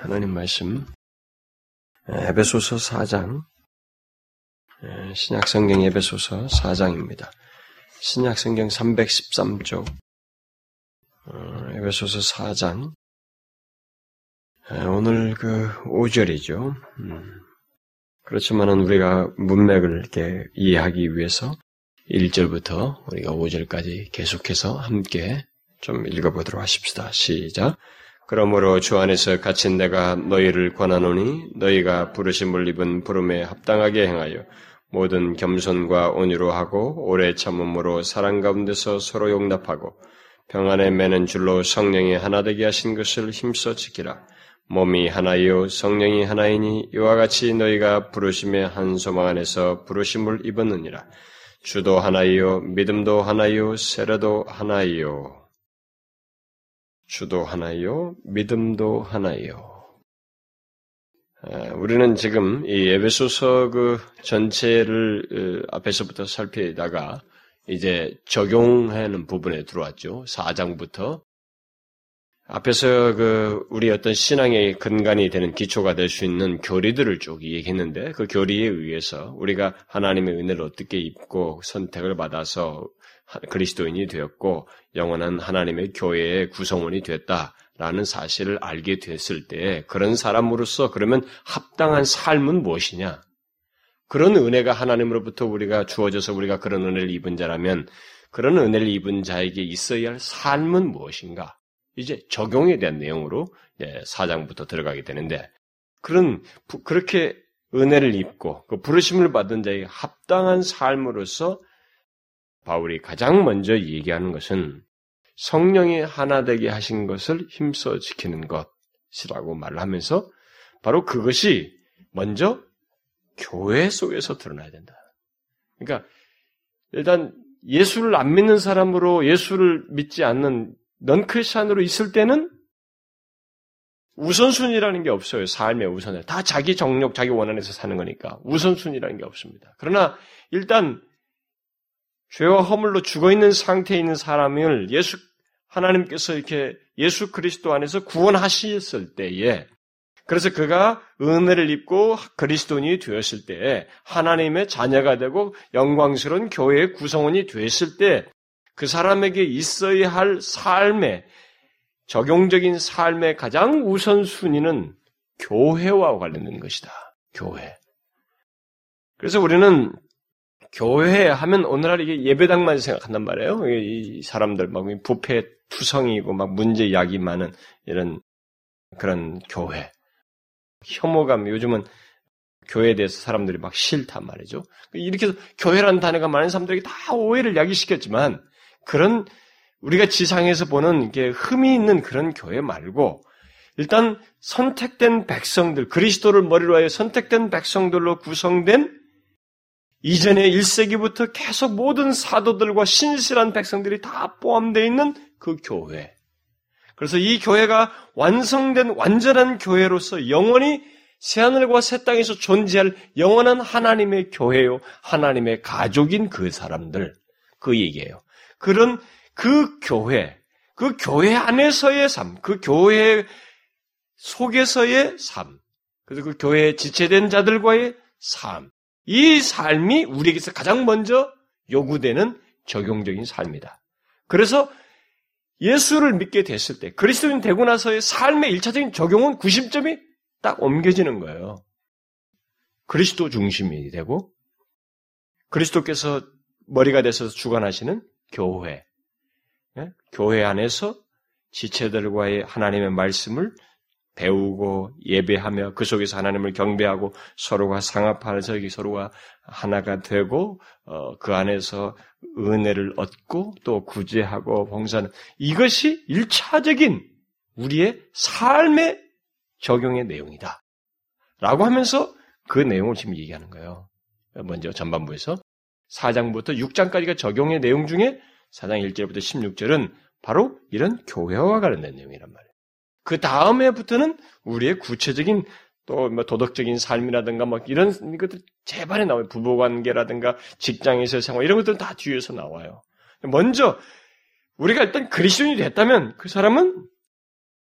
하나님 말씀 에베소서 4장 신약성경 에베소서 4장입니다. 신약성경 313쪽 어, 에베소서 4장 오늘 그 5절이죠. 음, 그렇지만은 우리가 문맥을 이렇게 이해하기 위해서 1절부터 우리가 5절까지 계속해서 함께 좀 읽어보도록 하십시다. 시작. 그러므로 주 안에서 갇힌 내가 너희를 권하노니 너희가 부르심을 입은 부름에 합당하게 행하여 모든 겸손과 온유로 하고 오래 참음으로 사랑 가운데서 서로 용납하고 평안에 매는 줄로 성령이 하나 되게 하신 것을 힘써 지키라. 몸이 하나요 성령이 하나이니 이와 같이 너희가 부르심의 한 소망 안에서 부르심을 입었느니라. 주도 하나요 믿음도 하나요 세례도 하나요 주도 하나요? 믿음도 하나요? 우리는 지금 이 에베소서 그 전체를 어, 앞에서부터 살피다가 이제 적용하는 부분에 들어왔죠. 4장부터. 앞에서 그 우리 어떤 신앙의 근간이 되는 기초가 될 수 있는 교리들을 쭉 얘기했는데 그 교리에 의해서 우리가 하나님의 은혜를 어떻게 입고 선택을 받아서 그리스도인이 되었고 영원한 하나님의 교회의 구성원이 됐다라는 사실을 알게 됐을 때 그런 사람으로서 그러면 합당한 삶은 무엇이냐? 그런 은혜가 하나님으로부터 우리가 주어져서 우리가 그런 은혜를 입은 자라면 그런 은혜를 입은 자에게 있어야 할 삶은 무엇인가? 이제 적용에 대한 내용으로 사장부터 들어가게 되는데 그런 그렇게 은혜를 입고 그 부르심을 받은 자에게 합당한 삶으로서 바울이 가장 먼저 얘기하는 것은 성령이 하나 되게 하신 것을 힘써 지키는 것이라고 말을 하면서 바로 그것이 먼저 교회 속에서 드러나야 된다. 그러니까 일단 예수를 안 믿는 사람으로 예수를 믿지 않는 넌 크리스찬으로 있을 때는 우선순위라는 게 없어요. 삶의 우선을. 다 자기 정력, 자기 원한에서 사는 거니까. 우선순위라는 게 없습니다. 그러나 일단 죄와 허물로 죽어 있는 상태에 있는 사람을 예수 하나님께서 이렇게 예수 그리스도 안에서 구원하셨을 때에 그래서 그가 은혜를 입고 그리스도인이 되었을 때 하나님의 자녀가 되고 영광스러운 교회의 구성원이 되었을 때 그 사람에게 있어야 할 삶의 적용적인 삶의 가장 우선순위는 교회와 관련된 것이다. 교회. 그래서 우리는 교회 하면 오늘날 이게 예배당만 생각한단 말이에요. 이 사람들 막 부패 투성이고 막 문제 약이 많은 이런 그런 교회. 혐오감 요즘은 교회에 대해서 사람들이 막 싫단 말이죠. 이렇게 해서 교회라는 단어가 많은 사람들에게 다 오해를 야기시켰지만 그런 우리가 지상에서 보는 게 흠이 있는 그런 교회 말고 일단 선택된 백성들, 그리스도를 머리로 하여 선택된 백성들로 구성된 이전에 1세기부터 계속 모든 사도들과 신실한 백성들이 다 포함되어 있는 그 교회. 그래서 이 교회가 완성된 완전한 교회로서 영원히 새하늘과 새 땅에서 존재할 영원한 하나님의 교회요. 하나님의 가족인 그 사람들. 그 얘기예요. 그런 그 교회, 그 교회 안에서의 삶, 그 교회 속에서의 삶, 그래서 그 교회에 지체된 자들과의 삶, 이 삶이 우리에게서 가장 먼저 요구되는 적용적인 삶이다. 그래서 예수를 믿게 됐을 때, 그리스도인 되고 나서의 삶의 일차적인 적용은 구심점이 딱 옮겨지는 거예요. 그리스도 중심이 되고, 그리스도께서 머리가 돼서 주관하시는 교회, 예? 교회 안에서 지체들과의 하나님의 말씀을 배우고 예배하며 그 속에서 하나님을 경배하고 서로가 상합하면서 서로가 하나가 되고 어, 그 안에서 은혜를 얻고 또 구제하고 봉사는 이것이 일차적인 우리의 삶의 적용의 내용이다. 라고 하면서 그 내용을 지금 얘기하는 거예요. 먼저 전반부에서 4장부터 6장까지가 적용의 내용 중에 4장 1절부터 16절은 바로 이런 교회와 관련된 내용이란 말이에요. 그 다음에부터는 우리의 구체적인 또뭐 도덕적인 삶이라든가 막 이런 것들 제발에 나와요. 부부 관계라든가 직장에서의 생활 이런 것들은 다 뒤에서 나와요. 먼저 우리가 일단 그리스도인이 됐다면 그 사람은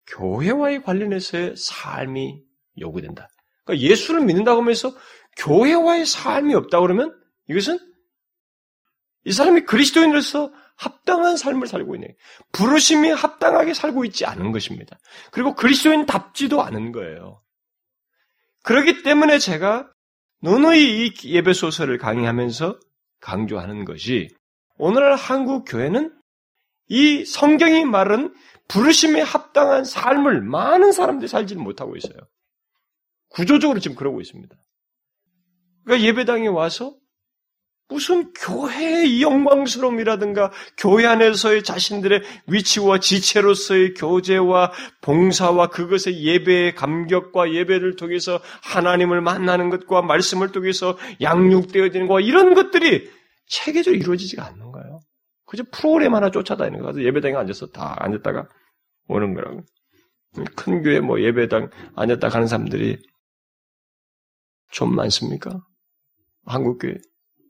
교회와의 관련해서의 삶이 요구된다. 그러니까 예수를 믿는다고 하면서 교회와의 삶이 없다 그러면 이것은 이 사람이 그리스도인으로서 합당한 삶을 살고 있는 부르심이 합당하게 살고 있지 않은 것입니다. 그리고 그리스도인답지도 않은 거예요. 그렇기 때문에 제가 누누이 이 예배 소설을 강의하면서 강조하는 것이 오늘날 한국 교회는 이 성경이 말은 부르심에 합당한 삶을 많은 사람들이 살지는 못하고 있어요. 구조적으로 지금 그러고 있습니다. 그러니까 예배당에 와서 무슨 교회의 영광스러움이라든가 교회 안에서의 자신들의 위치와 지체로서의 교제와 봉사와 그것의 예배의 감격과 예배를 통해서 하나님을 만나는 것과 말씀을 통해서 양육되어지는 것과 이런 것들이 체계적으로 이루어지지가 않는 거예요. 그저 프로그램 하나 쫓아다니는 거예요. 예배당에 앉아서 다 앉았다가 오는 거라고. 큰 교회 뭐 예배당 앉았다 가는 사람들이 좀 많습니까? 한국 교회.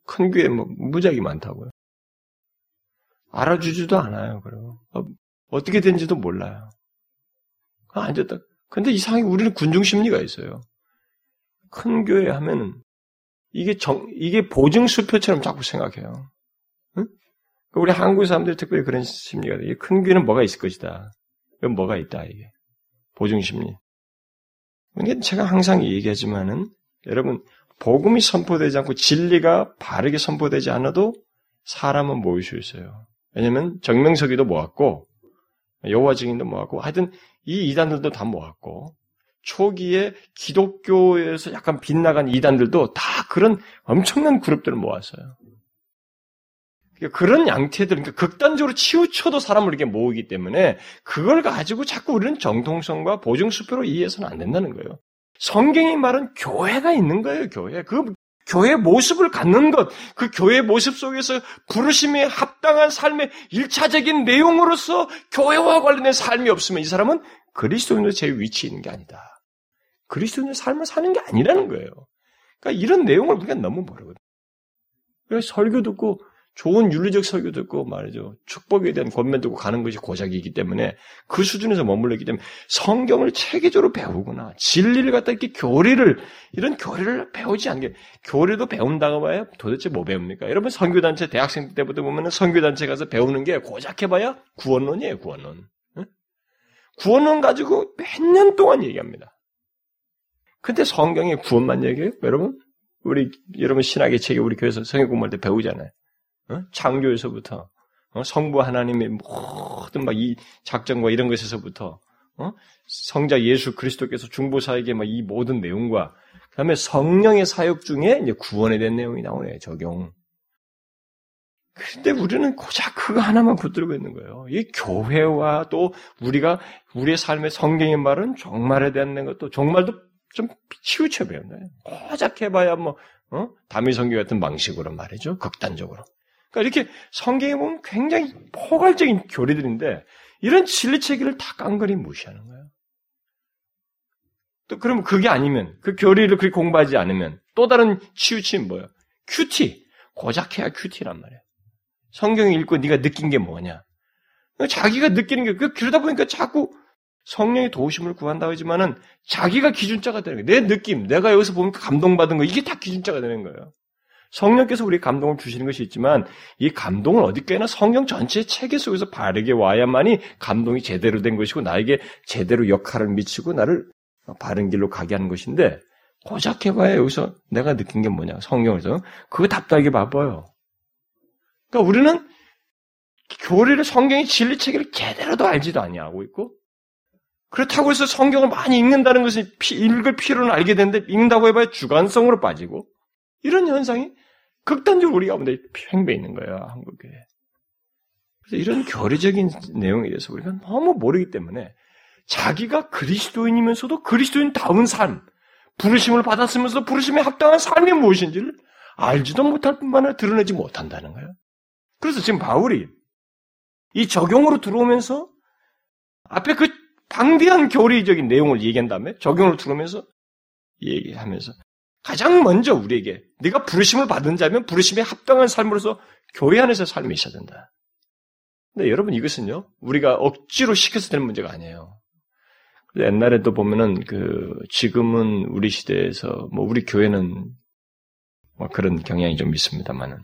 큰 교회 뭐 무지하게 많다고요. 알아주지도 않아요, 그리고. 어, 떻게 된지도 몰라요. 앉았다. 근데 이상하게 우리는 군중 심리가 있어요. 큰 교회 하면은 이게 정, 이게 보증 수표처럼 자꾸 생각해요. 응? 우리 한국 사람들 특별히 그런 심리가 돼. 큰 교회는 뭐가 있을 것이다. 이건 뭐가 있다, 이게. 보증 심리. 근데 제가 항상 얘기하지만은, 여러분, 복음이 선포되지 않고 진리가 바르게 선포되지 않아도 사람은 모일 수 있어요. 왜냐면 정명석이도 모았고 여호와 증인도 모았고 하여튼 이 이단들도 다 모았고 초기에 기독교에서 약간 빗나간 이단들도 다 그런 엄청난 그룹들을 모았어요. 그러니까 그런 양태들, 그러니까 극단적으로 치우쳐도 사람을 이렇게 모으기 때문에 그걸 가지고 자꾸 우리는 정통성과 보증수표로 이해해서는 안 된다는 거예요. 성경이 말은 교회가 있는 거예요, 교회. 그 교회 모습을 갖는 것, 그 교회 모습 속에서 부르심에 합당한 삶의 일차적인 내용으로서 교회와 관련된 삶이 없으면 이 사람은 그리스도인으로 제 위치에 있는 게 아니다. 그리스도인의 삶을 사는 게 아니라는 거예요. 그러니까 이런 내용을 우리가 너무 모르거든요. 설교 듣고 좋은 윤리적 설교 듣고 말이죠. 축복에 대한 권면 듣고 가는 것이 고작이기 때문에 그 수준에서 머물렀기 때문에 성경을 체계적으로 배우거나 진리를 갖다 이렇게 교리를 이런 교리를 배우지 않게 교리도 배운다고 봐야 도대체 뭐 배웁니까? 여러분 선교단체 대학생 때부터 보면 선교단체 가서 배우는 게 고작 해봐야 구원론이에요 구원론. 응? 구원론 가지고 몇 년 동안 얘기합니다. 근데 성경에 구원만 얘기해요? 여러분? 우리 여러분 신학의 책에 우리 교회에서 성경 공부할 때 배우잖아요. 어? 창조에서부터 어? 성부 하나님의 모든 막 이 작전과 이런 것에서부터 어? 성자 예수 그리스도께서 중보사에게 막 이 모든 내용과 그다음에 성령의 사역 중에 이제 구원에 대한 내용이 나오네요. 적용. 근데 우리는 고작 그거 하나만 붙들고 있는 거예요. 이 교회와 또 우리가 우리의 삶의 성경의 말은 종말에 대한 것도 종말도 좀 치우쳐 배운다. 고작 해봐야 뭐 어? 다미성교 같은 방식으로 말이죠. 극단적으로. 그러니까 이렇게 성경에 보면 굉장히 포괄적인 교리들인데 이런 진리 체계를 다 깡그리 무시하는 거예요. 또 그러면 그게 아니면 그 교리를 그렇게 공부하지 않으면 또 다른 치우침이 뭐예요? 큐티. 고작 해야 큐티란 말이에요. 성경 읽고 네가 느낀 게 뭐냐? 자기가 느끼는 게그 그러다 보니까 자꾸 성령의 도우심을 구한다고 하지만은 자기가 기준자가 되는 거예요. 내 느낌, 내가 여기서 보면 감동받은 거 이게 다 기준자가 되는 거예요. 성령께서 우리 감동을 주시는 것이 있지만 이 감동을 어디까지나 성경 전체 체계 속에서 바르게 와야만이 감동이 제대로 된 것이고 나에게 제대로 역할을 미치고 나를 바른 길로 가게 하는 것인데 고작 해봐야 여기서 내가 느낀 게 뭐냐 성경에서 그거 답답하게 바빠요. 그러니까 우리는 교리를 성경의 진리 체계를 제대로도 알지도 아니하고 있고 그렇다고 해서 성경을 많이 읽는다는 것은 읽을 필요는 알게 되는데 읽는다고 해봐야 주관성으로 빠지고 이런 현상이 극단적으로 우리 가운데 팽배 있는 거예요, 한국에. 그래서 이런 교리적인 내용에 대해서 우리가 너무 모르기 때문에 자기가 그리스도인이면서도 그리스도인다운 삶, 부르심을 받았으면서 부르심에 합당한 삶이 무엇인지를 알지도 못할 뿐만 아니라 드러내지 못한다는 거예요. 그래서 지금 바울이 이 적용으로 들어오면서 앞에 그 방대한 교리적인 내용을 얘기한 다음에 적용으로 들어오면서 얘기하면서 가장 먼저 우리에게 네가 부르심을 받은 자면 부르심에 합당한 삶으로서 교회 안에서 삶이 있어야 된다. 근데 여러분 이것은요 우리가 억지로 시켜서 되는 문제가 아니에요. 옛날에도 보면은 그 지금은 우리 시대에서 뭐 우리 교회는 뭐 그런 경향이 좀 있습니다만은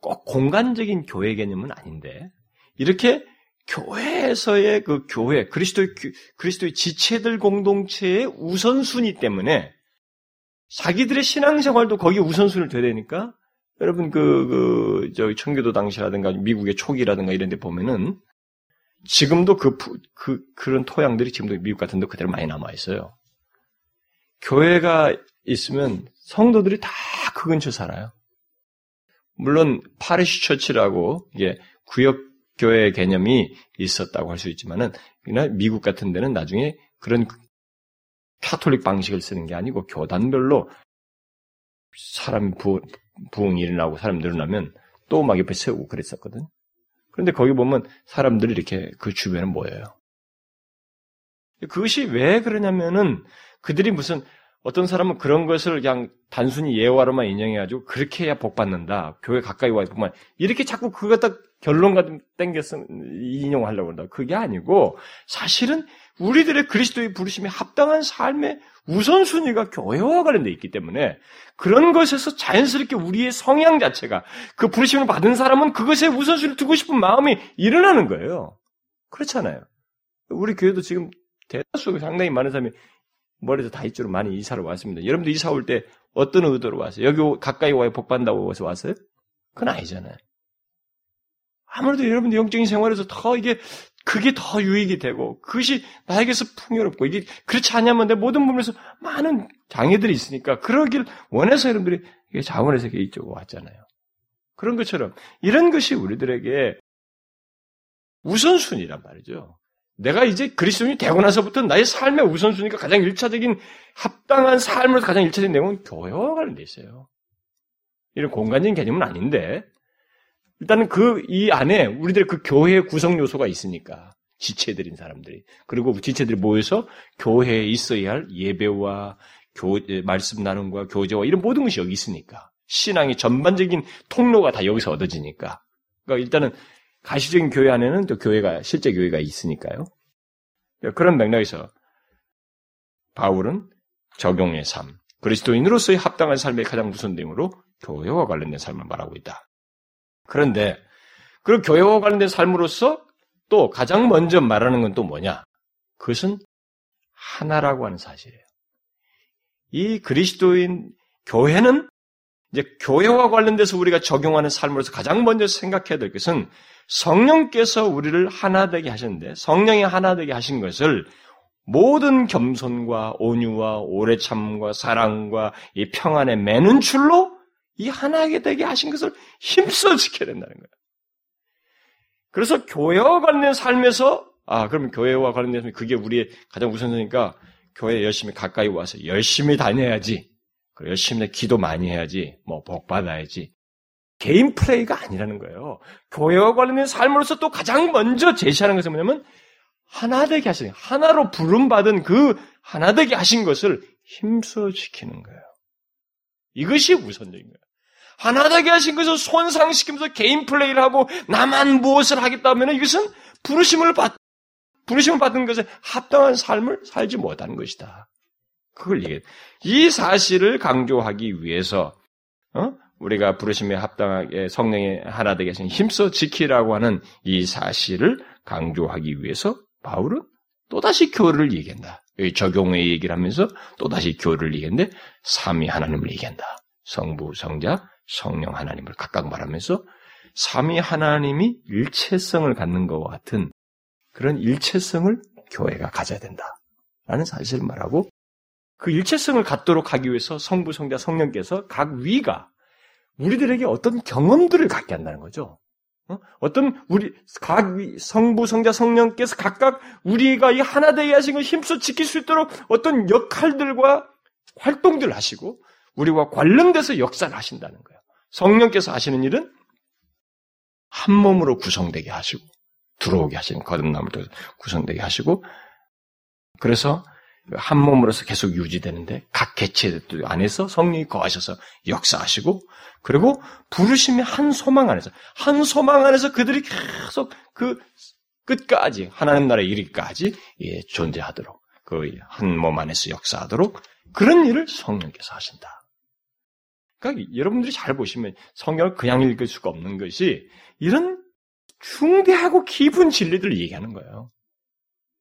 꼭 공간적인 교회 개념은 아닌데 이렇게 교회에서의 그 교회 그리스도의 그리스도의 지체들 공동체의 우선순위 때문에 자기들의 신앙생활도 거기에 우선순위를 둬야 되니까 여러분 그, 그, 저기 청교도 당시라든가 미국의 초기라든가 이런 데 보면은 지금도 그, 그, 그런 토양들이 지금도 미국 같은 데 그대로 많이 남아 있어요. 교회가 있으면 성도들이 다 그 근처 살아요. 물론 parish church라고 이게 구역 교회 개념이 있었다고 할 수 있지만은 미국 같은 데는 나중에 그런 카톨릭 방식을 쓰는 게 아니고 교단별로 사람 부, 부흥이 일어나고 사람 늘어나면 또 막 옆에 세우고 그랬었거든. 그런데 거기 보면 사람들이 이렇게 그 주변에 모여요. 그것이 왜 그러냐면은 그들이 무슨 어떤 사람은 그런 것을 그냥 단순히 예화로만 인정해가지고 그렇게 해야 복 받는다. 교회 가까이 와야 복만 이렇게 자꾸 그거 딱 결론 같은 땡겨서 인용하려고 한다. 그게 아니고 사실은 우리들의 그리스도의 부르심에 합당한 삶의 우선순위가 교회와 관련돼 있기 때문에 그런 것에서 자연스럽게 우리의 성향 자체가 그 부르심을 받은 사람은 그것에 우선순위를 두고 싶은 마음이 일어나는 거예요. 그렇잖아요. 우리 교회도 지금 대다수 상당히 많은 사람이 머리에서 다 이쪽으로 많이 이사를 왔습니다. 여러분도 이사 올 때 어떤 의도로 왔어요? 여기 가까이 와야 복 받는다고 해서 왔어요? 그건 아니잖아요. 아무래도 여러분들 영적인 생활에서 더 이게 그게 더 유익이 되고 그것이 나에게서 풍요롭고 이게 그렇지 않냐면 내 모든 부분에서 많은 장애들이 있으니까 그러길 원해서 여러분들이 자원에서 이쪽으로 왔잖아요. 그런 것처럼 이런 것이 우리들에게 우선순위란 말이죠. 내가 이제 그리스도인이 되고 나서부터 나의 삶의 우선순위가 가장 일차적인 합당한 삶으로 가장 일차적인 내용은 교회와 관련돼 있어요. 이런 공간적인 개념은 아닌데 일단은 그 이 안에 우리들 그 교회의 구성 요소가 있으니까 지체들인 사람들이 그리고 지체들이 모여서 교회에 있어야 할 예배와 교, 말씀 나눔과 교제와 이런 모든 것이 여기 있으니까 신앙의 전반적인 통로가 다 여기서 얻어지니까 그러니까 일단은 가시적인 교회 안에는 또 교회가 실제 교회가 있으니까요. 그런 맥락에서 바울은 적용의 삶, 그리스도인으로서의 합당한 삶의 가장 우선 내용으로 교회와 관련된 삶을 말하고 있다. 그런데 그 교회와 관련된 삶으로서 또 가장 먼저 말하는 건 또 뭐냐? 그것은 하나라고 하는 사실이에요. 이 그리스도인 교회는 이제 교회와 관련돼서 우리가 적용하는 삶으로서 가장 먼저 생각해야 될 것은 성령께서 우리를 하나 되게 하셨는데 성령이 하나 되게 하신 것을 모든 겸손과 온유와 오래 참과 사랑과 이 평안에 매는 줄로 이 하나게 되게 하신 것을 힘써 지켜야 된다는 거예요. 그래서 교회와 관련된 삶에서 아 그러면 교회와 관련된 그게 우리의 가장 우선이니까 교회 열심히 가까이 와서 열심히 다녀야지. 열심히 기도 많이 해야지. 뭐 복 받아야지. 개인 플레이가 아니라는 거예요. 교회와 관련된 삶으로서 또 가장 먼저 제시하는 것은 뭐냐면 하나 되게 하시는 하나로 부름 받은 그 하나 되게 하신 것을 힘써 지키는 거예요. 이것이 우선적인 거예요. 하나 되게 하신 것을 손상시키면서 개인 플레이를 하고 나만 무엇을 하겠다면 이것은 부르심을 받, 부르심을 받은 것에 합당한 삶을 살지 못하는 것이다. 그걸 얘기해. 이 사실을 강조하기 위해서, 어? 우리가 부르심에 합당하게 성령의 하나 되게 하신 힘써 지키라고 하는 이 사실을 강조하기 위해서 바울은 또다시 교를 얘기한다. 적용의 얘기를 하면서 또다시 교를 얘기했는데 삼위 하나님을 얘기한다. 성부, 성자, 성령 하나님을 각각 말하면서 삼위 하나님이 일체성을 갖는 것과 같은 그런 일체성을 교회가 가져야 된다. 라는 사실을 말하고 그 일체성을 갖도록 하기 위해서 성부, 성자, 성령께서 각 위가 우리들에게 어떤 경험들을 갖게 한다는 거죠. 어? 떤 우리 각 위, 성부, 성자, 성령께서 각각 우리가 이 하나 되게 하신 걸 힘써 지킬 수 있도록 어떤 역할들과 활동들을 하시고 우리와 관련돼서 역사를 하신다는 거예요. 성령께서 하시는 일은 한 몸으로 구성되게 하시고 들어오게 하시는 거듭남을 통해서 구성되게 하시고 그래서 한 몸으로서 계속 유지되는데 각 개체 안에서 성령이 거하셔서 역사하시고 그리고 부르심의 한 소망 안에서 한 소망 안에서 그들이 계속 그 끝까지 하나님 나라에 이르기까지 예, 존재하도록 그 한 몸 안에서 역사하도록 그런 일을 성령께서 하신다. 그러니까 여러분들이 잘 보시면 성경을 그냥 읽을 수가 없는 것이 이런 중대하고 깊은 진리들을 얘기하는 거예요.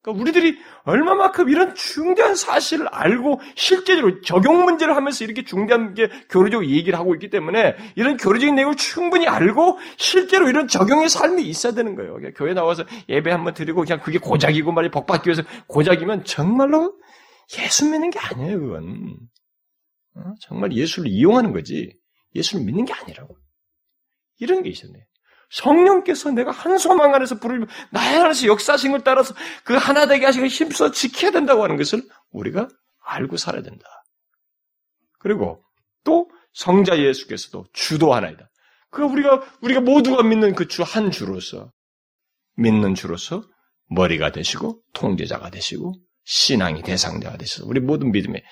그러니까 우리들이 얼마만큼 이런 중대한 사실을 알고 실제로 적용 문제를 하면서 이렇게 중대한 게 교류적 얘기를 하고 있기 때문에 이런 교류적인 내용을 충분히 알고 실제로 이런 적용의 삶이 있어야 되는 거예요. 교회 나와서 예배 한번 드리고 그냥 그게 고작이고 말이 복받기 위해서 고작이면 정말로 예수 믿는 게 아니에요, 그건. 어? 정말 예수를 이용하는 거지. 예수를 믿는 게 아니라고. 이런 게 있었네. 성령께서 내가 한 소망 안에서 불을 나의 안에서 역사하신 걸 따라서 그 하나 되게 하시고 힘써 지켜야 된다고 하는 것을 우리가 알고 살아야 된다. 그리고 또 성자 예수께서도 주도 하나이다. 그 우리가 우리가 모두가 믿는 그 주 한 주로서 믿는 주로서 머리가 되시고 통제자가 되시고 신앙이 대상자가 되셔서 우리 모든 믿음에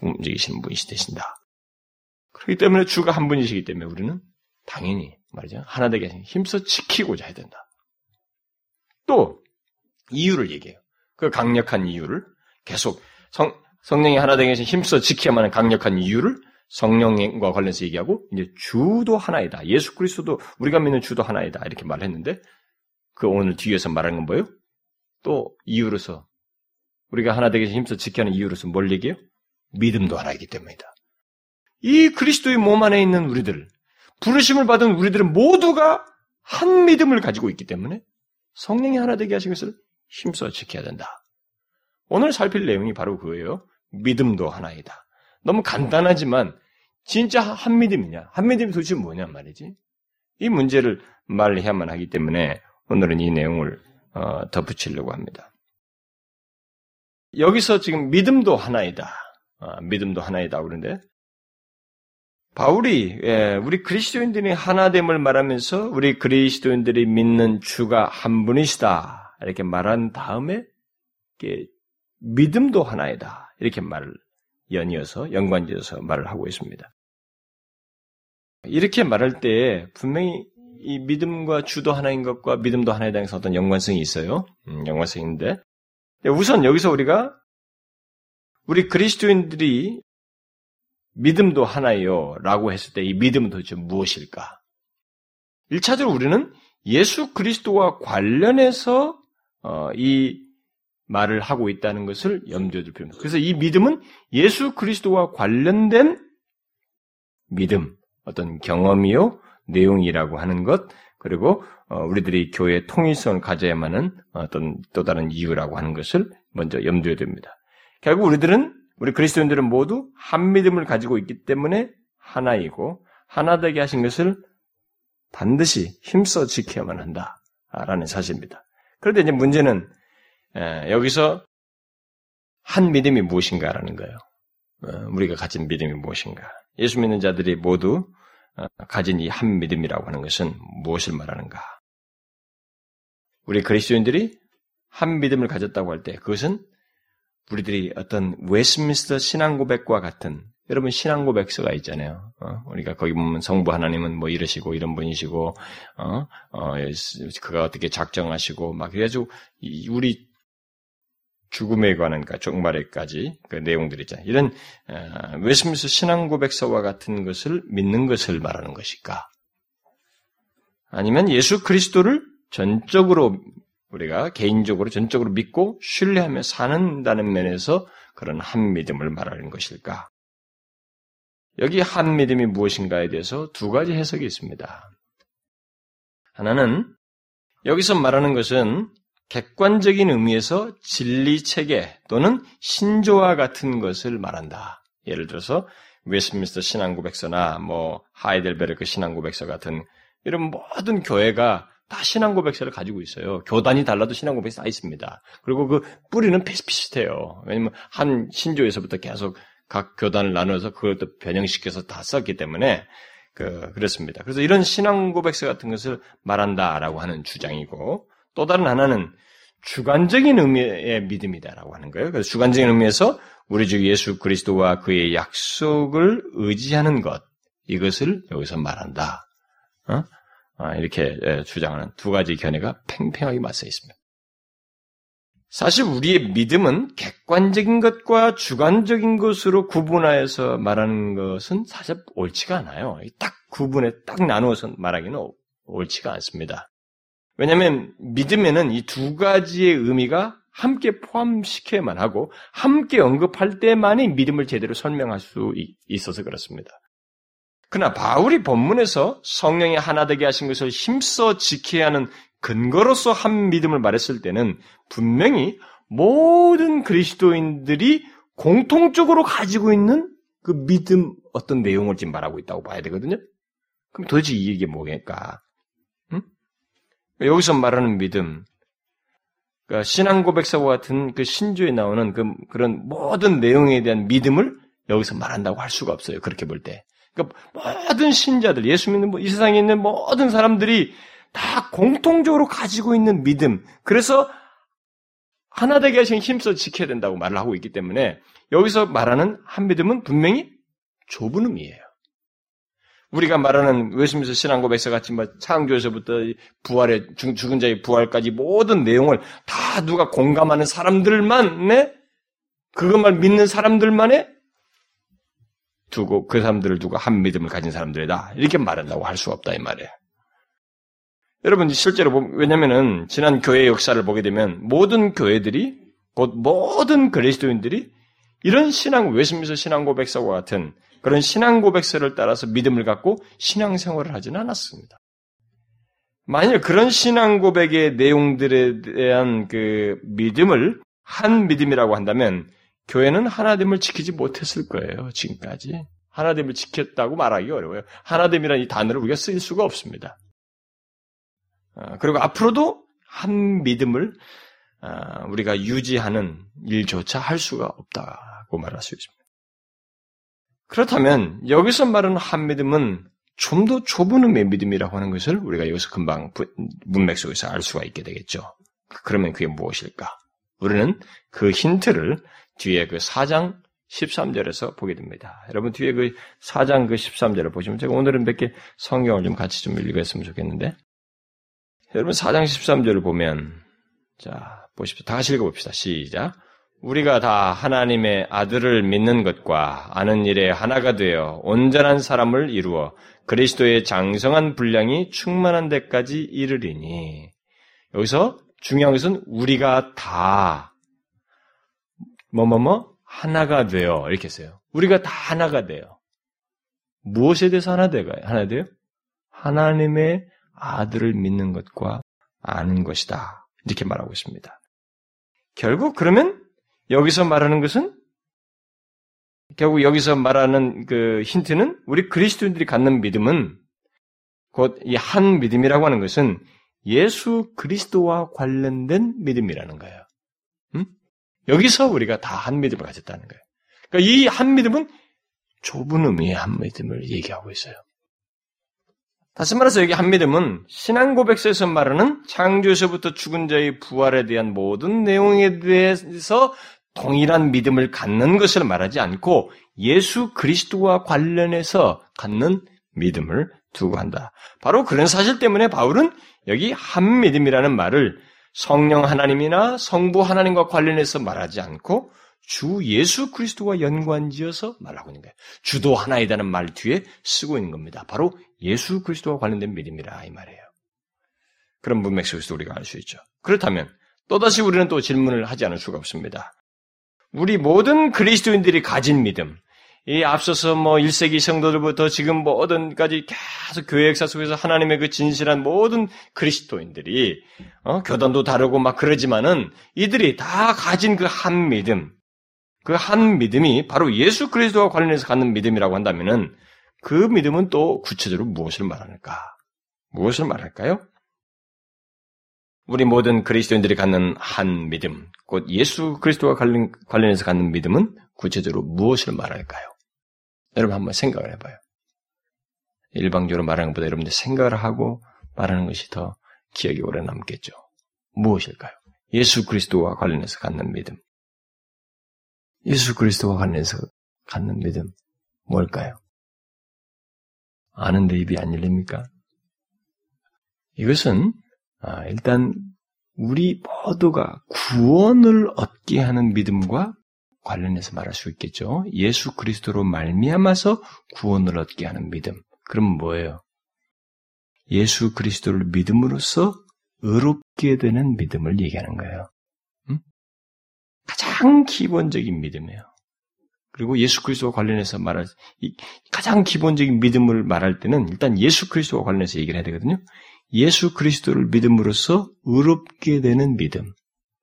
움직이시는 분이시 되신다. 그렇기 때문에 주가 한 분이시기 때문에 우리는 당연히 말이죠. 하나 되게 힘써 지키고자 해야 된다. 또 이유를 얘기해요. 그 강력한 이유를 계속 성, 성령이 하나 되게 힘써 지켜야만 하는 강력한 이유를 성령과 관련해서 얘기하고 이제 주도 하나이다. 예수 그리스도도 우리가 믿는 주도 하나이다. 이렇게 말했는데 그 오늘 뒤에서 말하는 건 뭐예요? 또 이유로서 우리가 하나 되게 힘써 지켜야 하는 이유로서 뭘 얘기해요? 믿음도 하나이기 때문이다. 이 그리스도의 몸 안에 있는 우리들, 부르심을 받은 우리들은 모두가 한 믿음을 가지고 있기 때문에 성령이 하나 되게 하신 것을 힘써 지켜야 된다. 오늘 살필 내용이 바로 그거예요. 믿음도 하나이다. 너무 간단하지만 진짜 한 믿음이냐? 한 믿음이 도대체 뭐냐 말이지? 이 문제를 말해야만 하기 때문에 오늘은 이 내용을 어, 덧붙이려고 합니다. 여기서 지금 믿음도 하나이다. 어, 믿음도 하나이다 그러는데 바울이 예, 우리 그리스도인들이 하나됨을 말하면서 우리 그리스도인들이 믿는 주가 한 분이시다 이렇게 말한 다음에 믿음도 하나이다 이렇게 말을 연이어서 연관지어서 말을 하고 있습니다. 이렇게 말할 때 분명히 이 믿음과 주도 하나인 것과 믿음도 하나에 대해서 어떤 연관성이 있어요. 음, 연관성인데 우선 여기서 우리가 우리 그리스도인들이 믿음도 하나요 라고 했을 때 이 믿음은 도대체 무엇일까? 1차적으로 우리는 예수 그리스도와 관련해서 어, 이 말을 하고 있다는 것을 염두에 둘 필요합니다. 그래서 이 믿음은 예수 그리스도와 관련된 믿음, 어떤 경험이요, 내용이라고 하는 것, 그리고 어, 우리들이 교회의 통일성을 가져야만 하는 어떤 또 다른 이유라고 하는 것을 먼저 염두에 둡니다. 결국 우리들은 우리 그리스도인들은 모두 한 믿음을 가지고 있기 때문에 하나이고 하나 되게 하신 것을 반드시 힘써 지켜야만 한다라는 사실입니다. 그런데 이제 문제는 여기서 한 믿음이 무엇인가라는 거예요. 어, 우리가 가진 믿음이 무엇인가? 예수 믿는 자들이 모두 어, 가진 이 한 믿음이라고 하는 것은 무엇을 말하는가? 우리 그리스도인들이 한 믿음을 가졌다고 할 때 그것은 우리들이 어떤 웨스민스터 신앙 고백과 같은 여러분 신앙 고백서가 있잖아요. 어? 우리가 거기 보면 성부 하나님은 뭐 이러시고 이런 분이시고 어? 어, 그가 어떻게 작정하시고 막 그래가지고 우리 죽음에 관한 그 종말에까지 그 내용들 있잖아요. 이런 어, 웨스민스터 신앙 고백서와 같은 것을 믿는 것을 말하는 것일까? 아니면 예수 그리스도를 전적으로 우리가 개인적으로 전적으로 믿고 신뢰하며 사는다는 면에서 그런 한 믿음을 말하는 것일까? 여기 한 믿음이 무엇인가에 대해서 두 가지 해석이 있습니다. 하나는 여기서 말하는 것은 객관적인 의미에서 진리 체계 또는 신조와 같은 것을 말한다. 예를 들어서 웨스트민스터 신앙고백서나 뭐 하이델베르크 신앙고백서 같은 이런 모든 교회가 다 신앙 고백서를 가지고 있어요. 교단이 달라도 신앙 고백서 다 있습니다. 그리고 그 뿌리는 비슷비슷해요. 왜냐면 한 신조에서부터 계속 각 교단을 나눠서 그것도 변형시켜서 다 썼기 때문에 그 그렇습니다. 그래서 이런 신앙 고백서 같은 것을 말한다라고 하는 주장이고 또 다른 하나는 주관적인 의미의 믿음이다라고 하는 거예요. 그래서 주관적인 의미에서 우리 주 예수 그리스도와 그의 약속을 의지하는 것 이것을 여기서 말한다. 어? 아, 이렇게 예, 주장하는 두 가지 견해가 팽팽하게 맞서 있습니다. 사실 우리의 믿음은 객관적인 것과 주관적인 것으로 구분하여서 말하는 것은 사실 옳지가 않아요. 딱 구분해 딱 나누어서 말하기는 옳지가 않습니다. 왜냐하면 믿음에는 이 두 가지의 의미가 함께 포함시켜야만 하고 함께 언급할 때만이 믿음을 제대로 설명할 수 있어서 그렇습니다. 그러나 바울이 본문에서 성령이 하나 되게 하신 것을 힘써 지켜야 하는 근거로서 한 믿음을 말했을 때는 분명히 모든 그리스도인들이 공통적으로 가지고 있는 그 믿음 어떤 내용을 지금 말하고 있다고 봐야 되거든요. 그럼 도대체 이게 뭐겠까? 응? 여기서 말하는 믿음, 그러니까 신앙 고백서와 같은 그 신조에 나오는 그 그런 모든 내용에 대한 믿음을 여기서 말한다고 할 수가 없어요. 그렇게 볼 때. 그러니까 모든 신자들, 예수 믿는 이 세상에 있는 모든 사람들이 다 공통적으로 가지고 있는 믿음. 그래서 하나 되게 하신 힘써 지켜야 된다고 말을 하고 있기 때문에 여기서 말하는 한 믿음은 분명히 좁은 의미예요. 우리가 말하는 웨스민스 신앙 고백서 같이 뭐 창조에서부터 부활의 죽은 자의 부활까지 모든 내용을 다 누가 공감하는 사람들만의 그것만 믿는 사람들만의 두고 그 사람들을 두고 한 믿음을 가진 사람들이다 이렇게 말한다고 할 수 없다 이 말이에요. 여러분 실제로 왜냐면은 지난 교회 역사를 보게 되면 모든 교회들이 곧 모든 그리스도인들이 이런 신앙 웨스민스 신앙 고백서와 같은 그런 신앙 고백서를 따라서 믿음을 갖고 신앙 생활을 하지는 않았습니다. 만일 그런 신앙 고백의 내용들에 대한 그 믿음을 한 믿음이라고 한다면 교회는 하나됨을 지키지 못했을 거예요. 지금까지 하나됨을 지켰다고 말하기 어려워요. 하나됨이라는 이 단어를 우리가 쓸 수가 없습니다. 아, 그리고 앞으로도 한 믿음을 아, 우리가 유지하는 일조차 할 수가 없다고 말할 수 있습니다. 그렇다면 여기서 말하는 한 믿음은 좀 더 좁은 의미의 믿음이라고 하는 것을 우리가 여기서 금방 문맥 속에서 알 수가 있게 되겠죠. 그러면 그게 무엇일까? 우리는 그 힌트를 뒤에 그 4장 13절에서 보게 됩니다. 여러분 뒤에 그 4장 그 13절을 보시면 제가 오늘은 몇 개 성경을 좀 같이 좀 읽었으면 좋겠는데 여러분 4장 13절을 보면 자 보십시오. 다 같이 읽어봅시다. 시작. 우리가 다 하나님의 아들을 믿는 것과 아는 일에 하나가 되어 온전한 사람을 이루어 그리스도의 장성한 분량이 충만한 데까지 이르리니 여기서 중요한 것은 우리가 다 뭐뭐뭐 하나가 되어 이렇게 써요. 우리가 다 하나가 돼요. 무엇에 대해서 하나 돼요? 하나 돼요? 하나님의 아들을 믿는 것과 아는 것이다. 이렇게 말하고 있습니다. 결국 그러면 여기서 말하는 것은 결국 여기서 말하는 그 힌트는 우리 그리스도인들이 갖는 믿음은 곧 이 한 믿음이라고 하는 것은 예수 그리스도와 관련된 믿음이라는 거예요. 음? 여기서 우리가 다 한 믿음을 가졌다는 거예요. 그러니까 이 한 믿음은 좁은 의미의 한 믿음을 얘기하고 있어요. 다시 말해서 여기 한 믿음은 신앙 고백서에서 말하는 창조에서부터 죽은 자의 부활에 대한 모든 내용에 대해서 동일한 믿음을 갖는 것을 말하지 않고 예수 그리스도와 관련해서 갖는 믿음을 두고 한다. 바로 그런 사실 때문에 바울은 여기 한 믿음이라는 말을 성령 하나님이나 성부 하나님과 관련해서 말하지 않고 주 예수 그리스도와 연관지어서 말하고 있는 거예요. 주도 하나이다는 말 뒤에 쓰고 있는 겁니다. 바로 예수 그리스도와 관련된 믿음이라 이 말이에요. 그런 문맥 속에서 우리가 알 수 있죠. 그렇다면 또다시 우리는 또 질문을 하지 않을 수가 없습니다. 우리 모든 그리스도인들이 가진 믿음, 이 앞서서 뭐 1세기 성도들부터 지금 뭐 어른까지 계속 교회 역사 속에서 하나님의 그 진실한 모든 그리스도인들이 어, 교단도 다르고 막 그러지만은 이들이 다 가진 그 한 믿음, 그 한 믿음이 바로 예수 그리스도와 관련해서 갖는 믿음이라고 한다면은 그 믿음은 또 구체적으로 무엇을 말할까? 무엇을 말할까요? 우리 모든 그리스도인들이 갖는 한 믿음, 곧 예수 그리스도와 관련, 관련해서 갖는 믿음은 구체적으로 무엇을 말할까요? 여러분 한번 생각을 해봐요. 일방적으로 말하는 것보다 여러분들 생각을 하고 말하는 것이 더 기억이 오래 남겠죠. 무엇일까요? 예수 그리스도와 관련해서 갖는 믿음. 예수 그리스도와 관련해서 갖는 믿음, 뭘까요? 아는데 입이 안 열립니까? 이것은 아, 일단 우리 모두가 구원을 얻게 하는 믿음과 관련해서 말할 수 있겠죠. 예수 그리스도로 말미암아서 구원을 얻게 하는 믿음. 그럼 뭐예요? 예수 그리스도를 믿음으로써 의롭게 되는 믿음을 얘기하는 거예요. 음? 가장 기본적인 믿음이에요. 그리고 예수 그리스도와 관련해서 말할 가장 기본적인 믿음을 말할 때는 일단 예수 그리스도와 관련해서 얘기를 해야 되거든요. 예수 그리스도를 믿음으로써 의롭게 되는 믿음.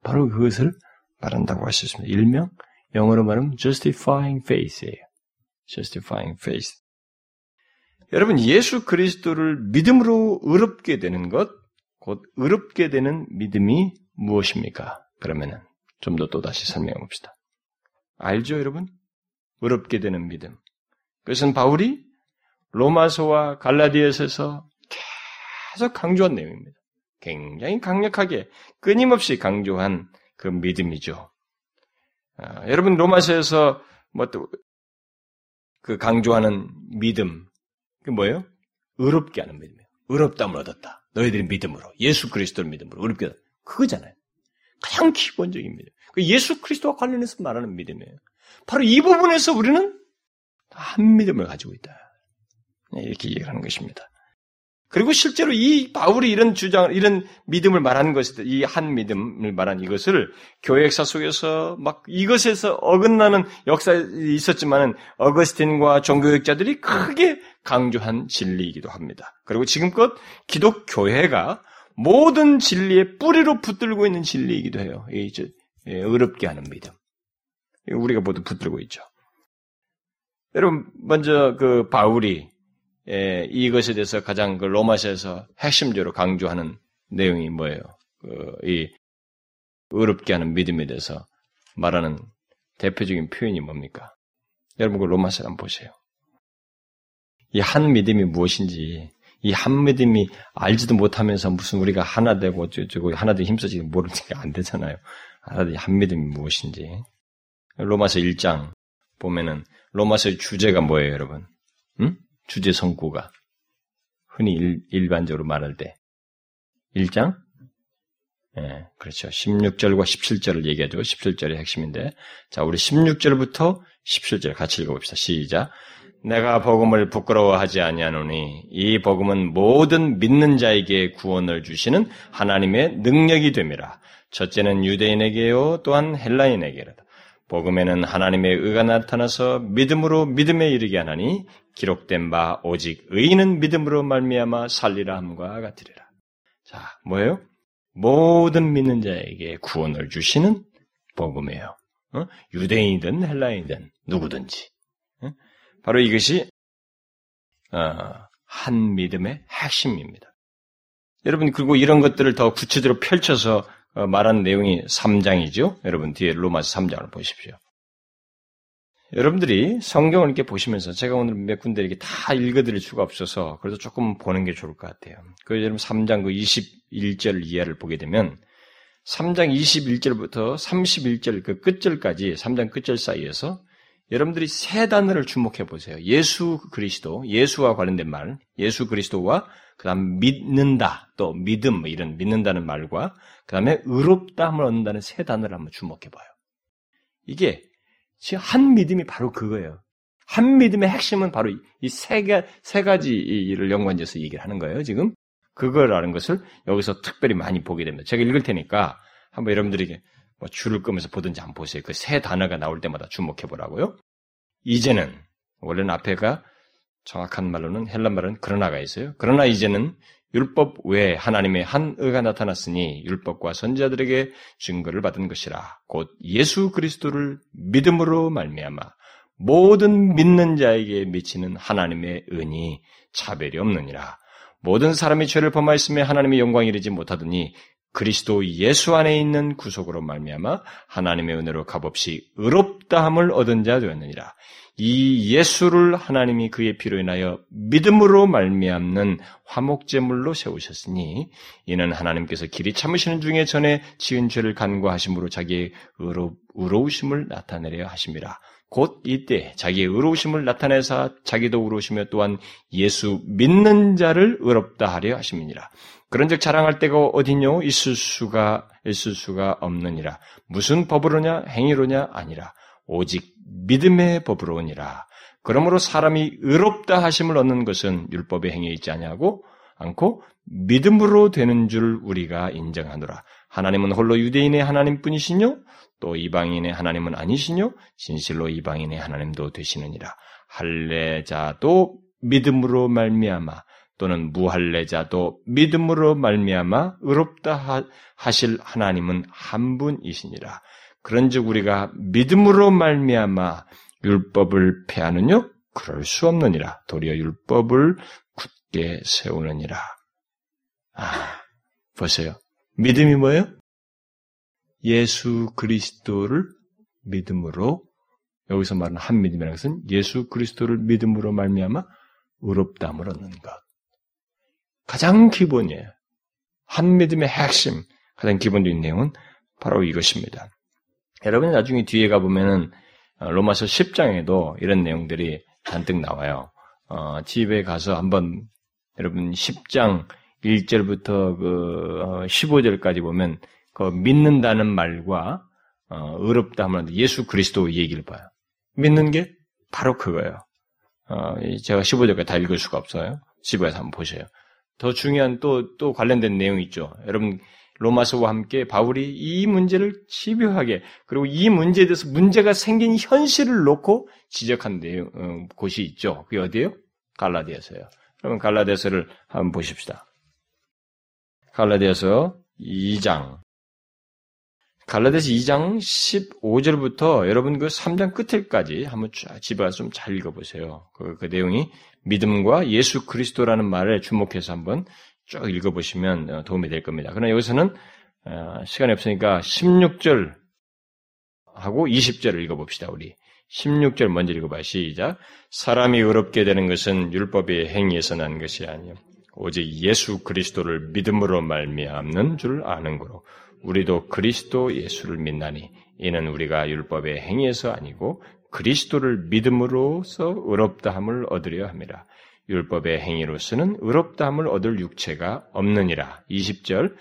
바로 그것을 말한다고 할 수 있습니다. 일명 영어로 말하면 justifying faith예요. justifying faith. 여러분 예수 그리스도를 믿음으로 의롭게 되는 것, 곧 의롭게 되는 믿음이 무엇입니까? 그러면은 좀 더 또 다시 설명해 봅시다. 알죠, 여러분? 의롭게 되는 믿음. 그것은 바울이 로마서와 갈라디아서에서 계속 강조한 내용입니다. 굉장히 강력하게 끊임없이 강조한 그 믿음이죠. 아, 여러분 로마서에서 뭐 또 그 강조하는 믿음 그 뭐예요? 의롭게 하는 믿음이에요. 의롭담을 얻었다. 너희들이 믿음으로 예수 그리스도를 믿음으로 의롭게 얻었다. 그거잖아요. 가장 기본적인 믿음. 그 예수 그리스도와 관련해서 말하는 믿음이에요. 바로 이 부분에서 우리는 한 믿음을 가지고 있다. 네, 이렇게 얘기하는 것입니다. 그리고 실제로 이 바울이 이런 주장, 이런 믿음을 말하는 것을, 이한 믿음을 말한 이것을 교회 역사 속에서 막 이것에서 어긋나는 역사에 있었지만은 어거스틴과 종교학자들이 크게 강조한 진리이기도 합니다. 그리고 지금껏 기독교회가 모든 진리의 뿌리로 붙들고 있는 진리이기도 해요. 이제 어렵게 하는 믿음. 우리가 모두 붙들고 있죠. 여러분, 먼저 그 바울이 예, 이것에 대해서 가장 그 로마서에서 핵심적으로 강조하는 내용이 뭐예요? 그, 이 어렵게 하는 믿음에 대해서 말하는 대표적인 표현이 뭡니까? 여러분 그 로마서 한번 보세요. 이 한 믿음이 무엇인지 이 한 믿음이 알지도 못하면서 무슨 우리가 하나 되고 어쩌고 하나 되고 힘써지고 모르니까 안 되잖아요. 알아도 한 믿음이 무엇인지. 로마서 1장 보면은 로마서의 주제가 뭐예요, 여러분? 응? 주제 성구가 흔히 일, 반적으로 말할 때 1장 예, 그렇죠. 16절과 17절을 얘기하죠. 17절이 핵심인데. 자, 우리 16절부터 17절 같이 읽어봅시다. 시작. 내가 복음을 부끄러워하지 아니하노니 이 복음은 모든 믿는 자에게 구원을 주시는 하나님의 능력이 됨이라. 첫째는 유대인에게요 또한 헬라인에게라다. 복음에는 하나님의 의가 나타나서 믿음으로 믿음에 이르게 하나니 기록된 바 오직 의인은 믿음으로 말미암아 살리라 함과 같으리라. 자, 뭐예요? 모든 믿는 자에게 구원을 주시는 복음이에요. 어? 유대인이든 헬라인이든 누구든지. 어? 바로 이것이 어, 한 믿음의 핵심입니다. 여러분 그리고 이런 것들을 더 구체적으로 펼쳐서 어, 말하는 내용이 3장이죠. 여러분 뒤에 로마서 3장을 보십시오. 여러분들이 성경을 이렇게 보시면서 제가 오늘 몇 군데 이렇게 다 읽어드릴 수가 없어서 그래도 조금 보는 게 좋을 것 같아요. 그 여러분 3장 그 21절 이하를 보게 되면 3장 21절부터 31절 그 끝절까지 3장 끝절 사이에서 여러분들이 세 단어를 주목해 보세요. 예수 그리스도, 예수와 관련된 말, 예수 그리스도와 그다음 믿는다, 또 믿음 뭐 이런 믿는다는 말과 그다음에 의롭다함을 얻는다는 세 단어를 한번 주목해 봐요. 이게 지금 한 믿음이 바로 그거예요. 한 믿음의 핵심은 바로 이세 세 가지 일을 연관지어서 얘기를 하는 거예요. 지금 그거라는 것을 여기서 특별히 많이 보게 됩니다. 제가 읽을 테니까 한번 여러분들에게 뭐 줄을 끄면서 보든지 한번 보세요. 그 세 단어가 나올 때마다 주목해 보라고요. 이제는 원래는 앞에가 정확한 말로는 헬란 말은 그러나가 있어요. 그러나 이제는 율법 외에 하나님의 한 의가 나타났으니 율법과 선지자들에게 증거를 받은 것이라 곧 예수 그리스도를 믿음으로 말미암아 모든 믿는 자에게 미치는 하나님의 은이 차별이 없느니라 모든 사람이 죄를 범하였으며 하나님의 영광이 이르지 못하더니 그리스도 예수 안에 있는 구속으로 말미암아 하나님의 은혜로 값없이 의롭다함을 얻은 자 되었느니라 이 예수를 하나님이 그의 피로 인하여 믿음으로 말미암는 화목제물로 세우셨으니 이는 하나님께서 길이 참으시는 중에 전에 지은 죄를 간과하심으로 자기의 의로, 의로우심을 나타내려 하심이라. 곧 이때 자기의 의로우심을 나타내사 자기도 의로우시며 또한 예수 믿는 자를 의롭다 하려 하심이니라. 그런즉 자랑할 데가 어디뇨 있을 수가 있을 수가 없느니라. 무슨 법으로냐 행위로냐 아니라 오직 믿음의 법으로니라. 그러므로 사람이 의롭다 하심을 얻는 것은 율법의 행위에 있지 아니하고 않고 믿음으로 되는 줄 우리가 인정하노라. 하나님은 홀로 유대인의 하나님뿐이시뇨 또 이방인의 하나님은 아니시뇨 진실로 이방인의 하나님도 되시느니라. 할례자도 믿음으로 말미암아 또는 무할례자도 믿음으로 말미암아 의롭다 하실 하나님은 한 분이시니라. 그런즉 우리가 믿음으로 말미암아 율법을 폐하느뇨? 그럴 수 없느니라. 도리어 율법을 굳게 세우느니라. 아, 보세요. 믿음이 뭐예요? 예수 그리스도를 믿음으로 여기서 말하는 한 믿음이라는 것은 예수 그리스도를 믿음으로 말미암아 의롭다함을 얻는 것. 가장 기본이에요. 한 믿음의 핵심, 가장 기본적인 내용은 바로 이것입니다. 여러분 나중에 뒤에 가보면은 어, 로마서 10장에도 이런 내용들이 잔뜩 나와요. 어, 집에 가서 한번 여러분 10장 1절부터 그 15절까지 어, 보면 그 믿는다는 말과 어, 의롭다 하면 예수 그리스도 얘기를 봐요. 믿는 게 바로 그거예요. 어, 제가 15절까지 다 읽을 수가 없어요. 집에 서 한번 보세요. 더 중요한 또, 또 관련된 내용이 있죠. 여러분, 로마서와 함께 바울이 이 문제를 집요하게 그리고 이 문제에 대해서 문제가 생긴 현실을 놓고 지적한 내용 어, 곳이 있죠. 그게 어디예요? 갈라디아서요. 그러면 갈라디아서를 한번 보십시다. 갈라디아서 2장 갈라디아서 2장 15절부터 여러분 그 3장 끝을까지 한번 집에 가서 좀 잘 읽어보세요. 그, 그 내용이 믿음과 예수 그리스도라는 말에 주목해서 한번 쭉 읽어보시면 어, 도움이 될 겁니다. 그러나 여기서는 어, 시간이 없으니까 16절 하고 20절을 읽어봅시다. 우리 16절 먼저 읽어봐요. 시작. 사람이 의롭게 되는 것은 율법의 행위에서 난 것이 아니요 오직 예수 그리스도를 믿음으로 말미암는 줄 아는 거로 우리도 그리스도 예수를 믿나니 이는 우리가 율법의 행위에서 아니고 그리스도를 믿음으로써 의롭다함을 얻으려 합니다. 율법의 행위로서는 의롭다함을 얻을 육체가 없느니라. 20절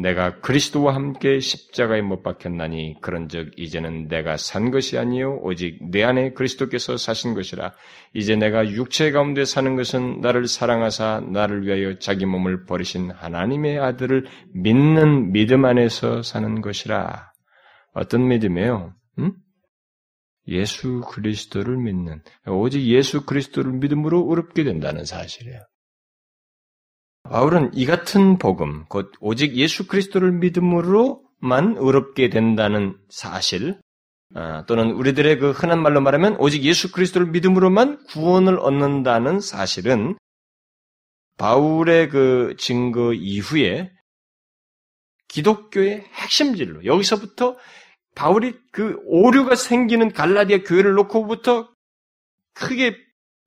내가 그리스도와 함께 십자가에 못 박혔나니 그런즉 이제는 내가 산 것이 아니요 오직 내 안에 그리스도께서 사신 것이라 이제 내가 육체 가운데 사는 것은 나를 사랑하사 나를 위하여 자기 몸을 버리신 하나님의 아들을 믿는 믿음 안에서 사는 것이라 어떤 믿음이에요? 음? 예수 그리스도를 믿는 오직 예수 그리스도를 믿음으로 어렵게 된다는 사실이에요. 바울은 이 같은 복음, 곧 오직 예수 그리스도를 믿음으로만 의롭게 된다는 사실, 아, 또는 우리들의 그 흔한 말로 말하면 오직 예수 그리스도를 믿음으로만 구원을 얻는다는 사실은 바울의 그 증거 이후에 기독교의 핵심 진로, 여기서부터 바울이 그 오류가 생기는 갈라디아 교회를 놓고부터 크게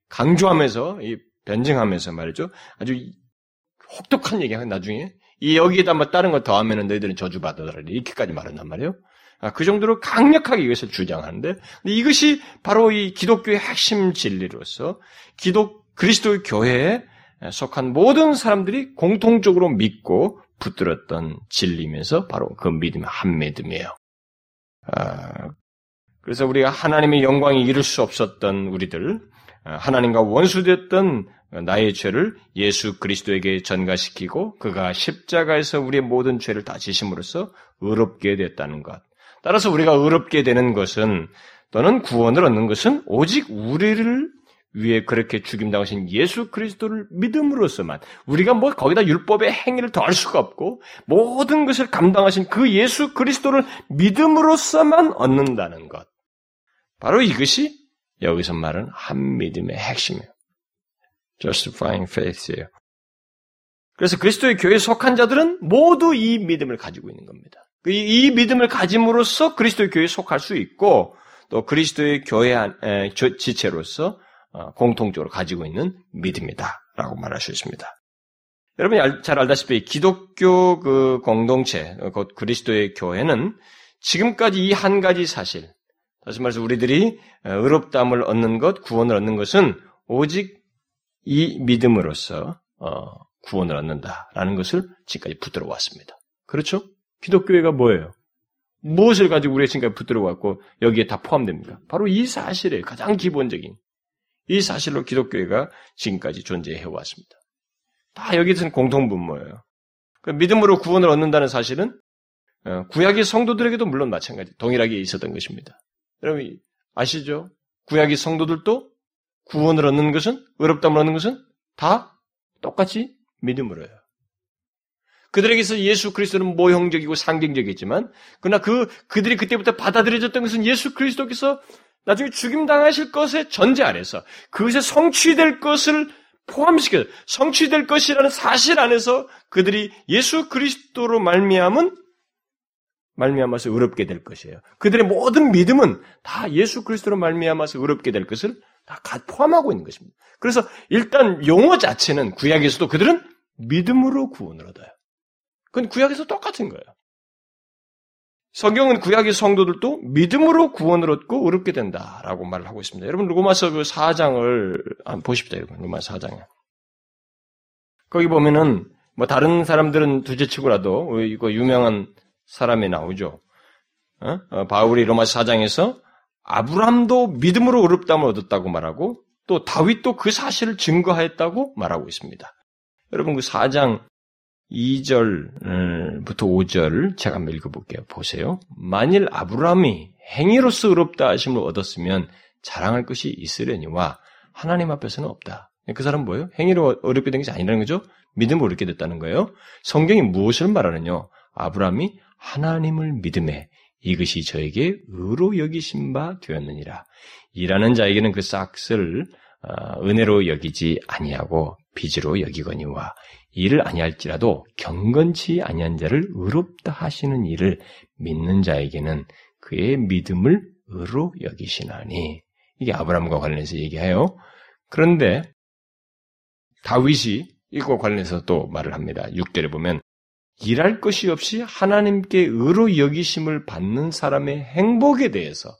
강조하면서 변증하면서 말이죠. 아주 혹독한 얘기가 나중에 이 여기에다 뭐 다른 거 더하면은 너희들은 저주받으라 이렇게까지 말한단 말이에요. 아, 그 정도로 강력하게 이것을 주장하는데 이것이 바로 이 기독교의 핵심 진리로서 기독 그리스도의 교회에 속한 모든 사람들이 공통적으로 믿고 붙들었던 진리면서 바로 그 믿음의 한 믿음이에요. 아, 그래서 우리가 하나님의 영광에 이룰 수 없었던 우리들, 아, 하나님과 원수됐던 나의 죄를 예수 그리스도에게 전가시키고 그가 십자가에서 우리의 모든 죄를 다 지심으로써 의롭게 됐다는 것. 따라서 우리가 의롭게 되는 것은 또는 구원을 얻는 것은 오직 우리를 위해 그렇게 죽임당하신 예수 그리스도를 믿음으로서만 우리가 뭐 거기다 율법의 행위를 더할 수가 없고 모든 것을 감당하신 그 예수 그리스도를 믿음으로서만 얻는다는 것. 바로 이것이 여기서 말하는 한 믿음의 핵심이에요. Justifying faith예요. 그래서 그리스도의 교회에 속한 자들은 모두 이 믿음을 가지고 있는 겁니다. 이, 믿음을 가짐으로써 그리스도의 교회에 속할 수 있고 또 그리스도의 교회 지체로서 어, 공통적으로 가지고 있는 믿음이다라고 말할 수 있습니다. 여러분이 잘 알다시피 기독교 그 공동체, 곧 그리스도의 교회는 지금까지 이 한 가지 사실, 다시 말해서 우리들이 어, 의롭다함을 얻는 것, 구원을 얻는 것은 오직 이 믿음으로써 어, 구원을 얻는다라는 것을 지금까지 붙들어 왔습니다. 그렇죠? 기독교회가 뭐예요? 무엇을 가지고 우리가 지금까지 붙들어 왔고 여기에 다 포함됩니까? 바로 이 사실에 가장 기본적인 이 사실로 기독교회가 지금까지 존재해 왔습니다. 다 여기서는 공통분모예요. 그 믿음으로 구원을 얻는다는 사실은 어, 구약의 성도들에게도 물론 마찬가지 동일하게 있었던 것입니다. 여러분 아시죠? 구약의 성도들도 구원을 얻는 것은 의롭다을 얻는 것은 다 똑같이 믿음으로요. 그들에게서 예수 그리스도는 모형적이고 상징적이지만 그러나 그 그들이 그때부터 받아들여졌던 것은 예수 그리스도께서 나중에 죽임 당하실 것의 전제 아래서 그것에 성취될 것을 포함시켜 성취될 것이라는 사실 안에서 그들이 예수 그리스도로 말미암은 말미암아서 의롭게 될 것이에요. 그들의 모든 믿음은 다 예수 그리스도로 말미암아서 의롭게 될 것을 다 포함하고 있는 것입니다. 그래서 일단 용어 자체는 구약에서도 그들은 믿음으로 구원을 얻어요. 그건 구약에서 똑같은 거예요. 성경은 구약의 성도들도 믿음으로 구원을 얻고 의롭게 된다라고 말을 하고 있습니다. 여러분 로마서 그 4장을 보십시다. 여러분 로마 4장에. 거기 보면은 뭐 다른 사람들은 두째치고라도 이거 유명한 사람이 나오죠. 어? 어, 바울이 로마서 4장에서 아브람도 믿음으로 의롭다을 얻었다고 말하고 또 다윗도 그 사실을 증거하였다고 말하고 있습니다. 여러분 그 4장 2절부터 5절 제가 한번 읽어볼게요. 보세요. 만일 아브라함이 행위로서 의롭다 하심을 얻었으면 자랑할 것이 있으려니와 하나님 앞에서는 없다. 그 사람은 뭐예요? 행위로 어렵게 된 것이 아니라는 거죠? 믿음으로 어렵게 됐다는 거예요. 성경이 무엇을 말하느냐? 아브라함이 하나님을 믿음에 이것이 저에게 의로 여기신 바 되었느니라. 일하는 자에게는 그 싹스를 어, 은혜로 여기지 아니하고 빚으로 여기거니와 일을 아니할지라도 경건치 아니한 자를 의롭다 하시는 일을 믿는 자에게는 그의 믿음을 의로 여기시나니 이게 아브라함과 관련해서 얘기해요. 그런데 다윗이 이거 관련해서 또 말을 합니다. 6절에 보면 일할 것이 없이 하나님께 의로 여기심을 받는 사람의 행복에 대해서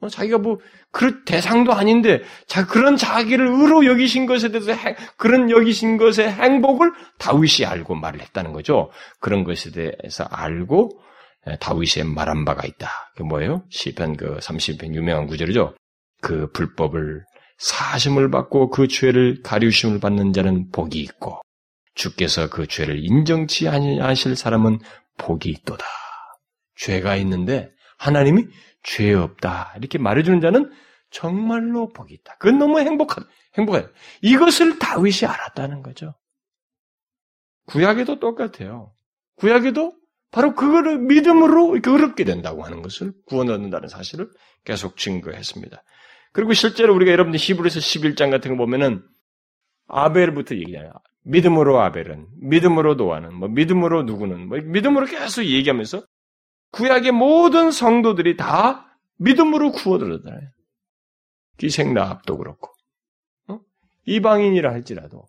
어, 자기가 뭐 그런 대상도 아닌데 자 그런 자기를 의로 여기신 것에 대해서 행, 그런 여기신 것의 행복을 다윗이 알고 말을 했다는 거죠. 그런 것에 대해서 알고 다윗의 말한 바가 있다. 그 뭐예요? 시편 그 30편 유명한 구절이죠. 그 불법을 사심을 받고 그 죄를 가리우심을 받는 자는 복이 있고 주께서 그 죄를 인정치 아니하실 사람은 복이 있도다. 죄가 있는데 하나님이 죄 없다. 이렇게 말해주는 자는 정말로 복이 있다. 그건 너무 행복하다. 행복해. 이것을 다윗이 알았다는 거죠. 구약에도 똑같아요. 구약에도 바로 그거를 믿음으로 어렵게 된다고 하는 것을 구원 얻는다는 사실을 계속 증거했습니다. 그리고 실제로 우리가 여러분들 히브리서 11장 같은 거 보면은 아벨부터 얘기해요. 믿음으로 아벨은, 믿음으로 노아는, 뭐 믿음으로 누구는, 뭐 믿음으로 계속 얘기하면서 구약의 모든 성도들이 다 믿음으로 구원을 얻어요. 기생나합도 그렇고 어? 이방인이라 할지라도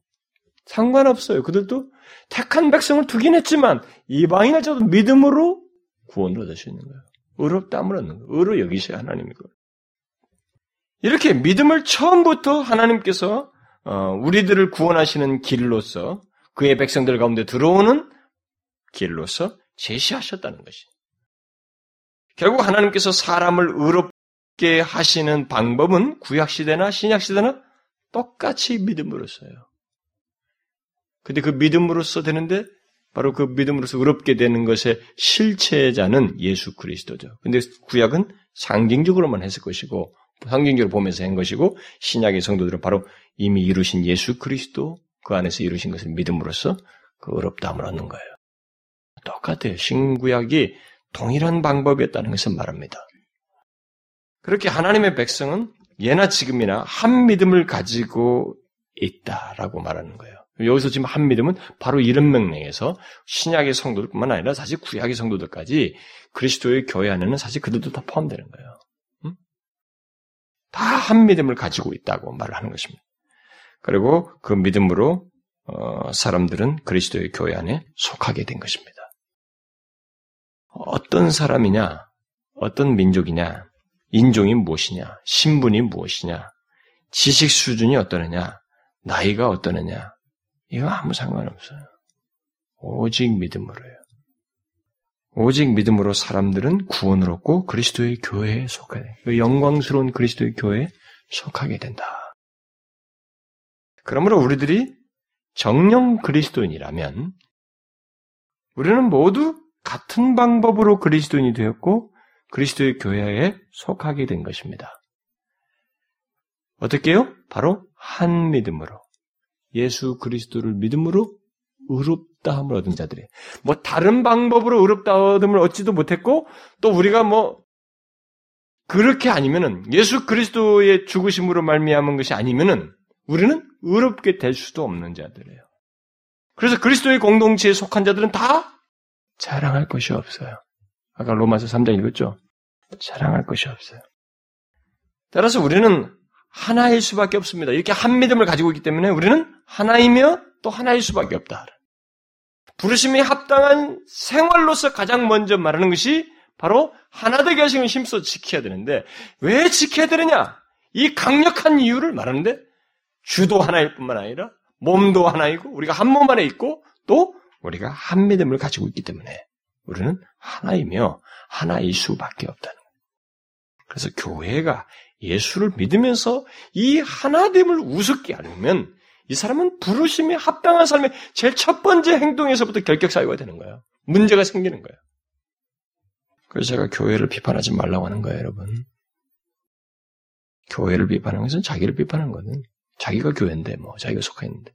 상관없어요. 그들도 택한 백성을 두긴 했지만 이방인할지라도 믿음으로 구원을 얻을 수 있는 거예요. 의롭다함을 얻는 거예요. 의로 여기셔야 하나님이고 이렇게 믿음을 처음부터 하나님께서 어, 우리들을 구원하시는 길로서 그의 백성들 가운데 들어오는 길로서 제시하셨다는 것이. 결국 하나님께서 사람을 의롭게 하시는 방법은 구약시대나 신약시대나 똑같이 믿음으로써요. 근데 그 믿음으로써 되는데 바로 그 믿음으로써 의롭게 되는 것의 실체자는 예수 그리스도죠. 근데 구약은 상징적으로만 했을 것이고 상징적으로 보면서 한 것이고 신약의 성도들은 바로 이미 이루신 예수 그리스도 그 안에서 이루신 것을 믿음으로써 그 의롭다함을 얻는 거예요. 똑같아요. 신구약이 동일한 방법이었다는 것을 말합니다. 그렇게 하나님의 백성은 예나 지금이나 한 믿음을 가지고 있다라고 말하는 거예요. 여기서 지금 한 믿음은 바로 이런 명령에서 신약의 성도들뿐만 아니라 사실 구약의 성도들까지 그리스도의 교회 안에는 사실 그들도 다 포함되는 거예요. 음? 다한 믿음을 가지고 있다고 말을 하는 것입니다. 그리고 그 믿음으로 어, 사람들은 그리스도의 교회 안에 속하게 된 것입니다. 어떤 사람이냐, 어떤 민족이냐, 인종이 무엇이냐, 신분이 무엇이냐, 지식 수준이 어떠느냐, 나이가 어떠느냐, 이거 아무 상관없어요. 오직 믿음으로요. 오직 믿음으로 사람들은 구원을 얻고 그리스도의 교회에 속하게 돼. 그 영광스러운 그리스도의 교회에 속하게 된다. 그러므로 우리들이 정령 그리스도인이라면 우리는 모두 같은 방법으로 그리스도인이 되었고 그리스도의 교회에 속하게 된 것입니다. 어떻게요? 바로 한 믿음으로 예수 그리스도를 믿음으로 의롭다함을 얻은 자들이 뭐 다른 방법으로 의롭다함을 얻지도 못했고 또 우리가 뭐 그렇게 아니면은 예수 그리스도의 죽으심으로 말미암은 것이 아니면은 우리는 의롭게 될 수도 없는 자들이에요. 그래서 그리스도의 공동체에 속한 자들은 다 자랑할 것이 없어요. 아까 로마서 3장 읽었죠? 자랑할 것이 없어요. 따라서 우리는 하나일 수밖에 없습니다. 이렇게 한 믿음을 가지고 있기 때문에 우리는 하나이며 또 하나일 수밖에 없다. 부르심이 합당한 생활로서 가장 먼저 말하는 것이 바로 하나 되게 하시는 힘써 지켜야 되는데 왜 지켜야 되느냐? 이 강력한 이유를 말하는데 주도 하나일 뿐만 아니라 몸도 하나이고 우리가 한 몸 안에 있고 또 우리가 한 믿음을 가지고 있기 때문에 우리는 하나이며 하나일 수밖에 없다는 거예요. 그래서 교회가 예수를 믿으면서 이 하나됨을 우습게 하려면 이 사람은 부르심에 합당한 삶의 제일 첫 번째 행동에서부터 결격사유가 되는 거예요. 문제가 생기는 거예요. 그래서 제가 교회를 비판하지 말라고 하는 거예요, 여러분. 교회를 비판하는 것은 자기를 비판하는 거는 자기가 교회인데 뭐 자기가 속해 있는데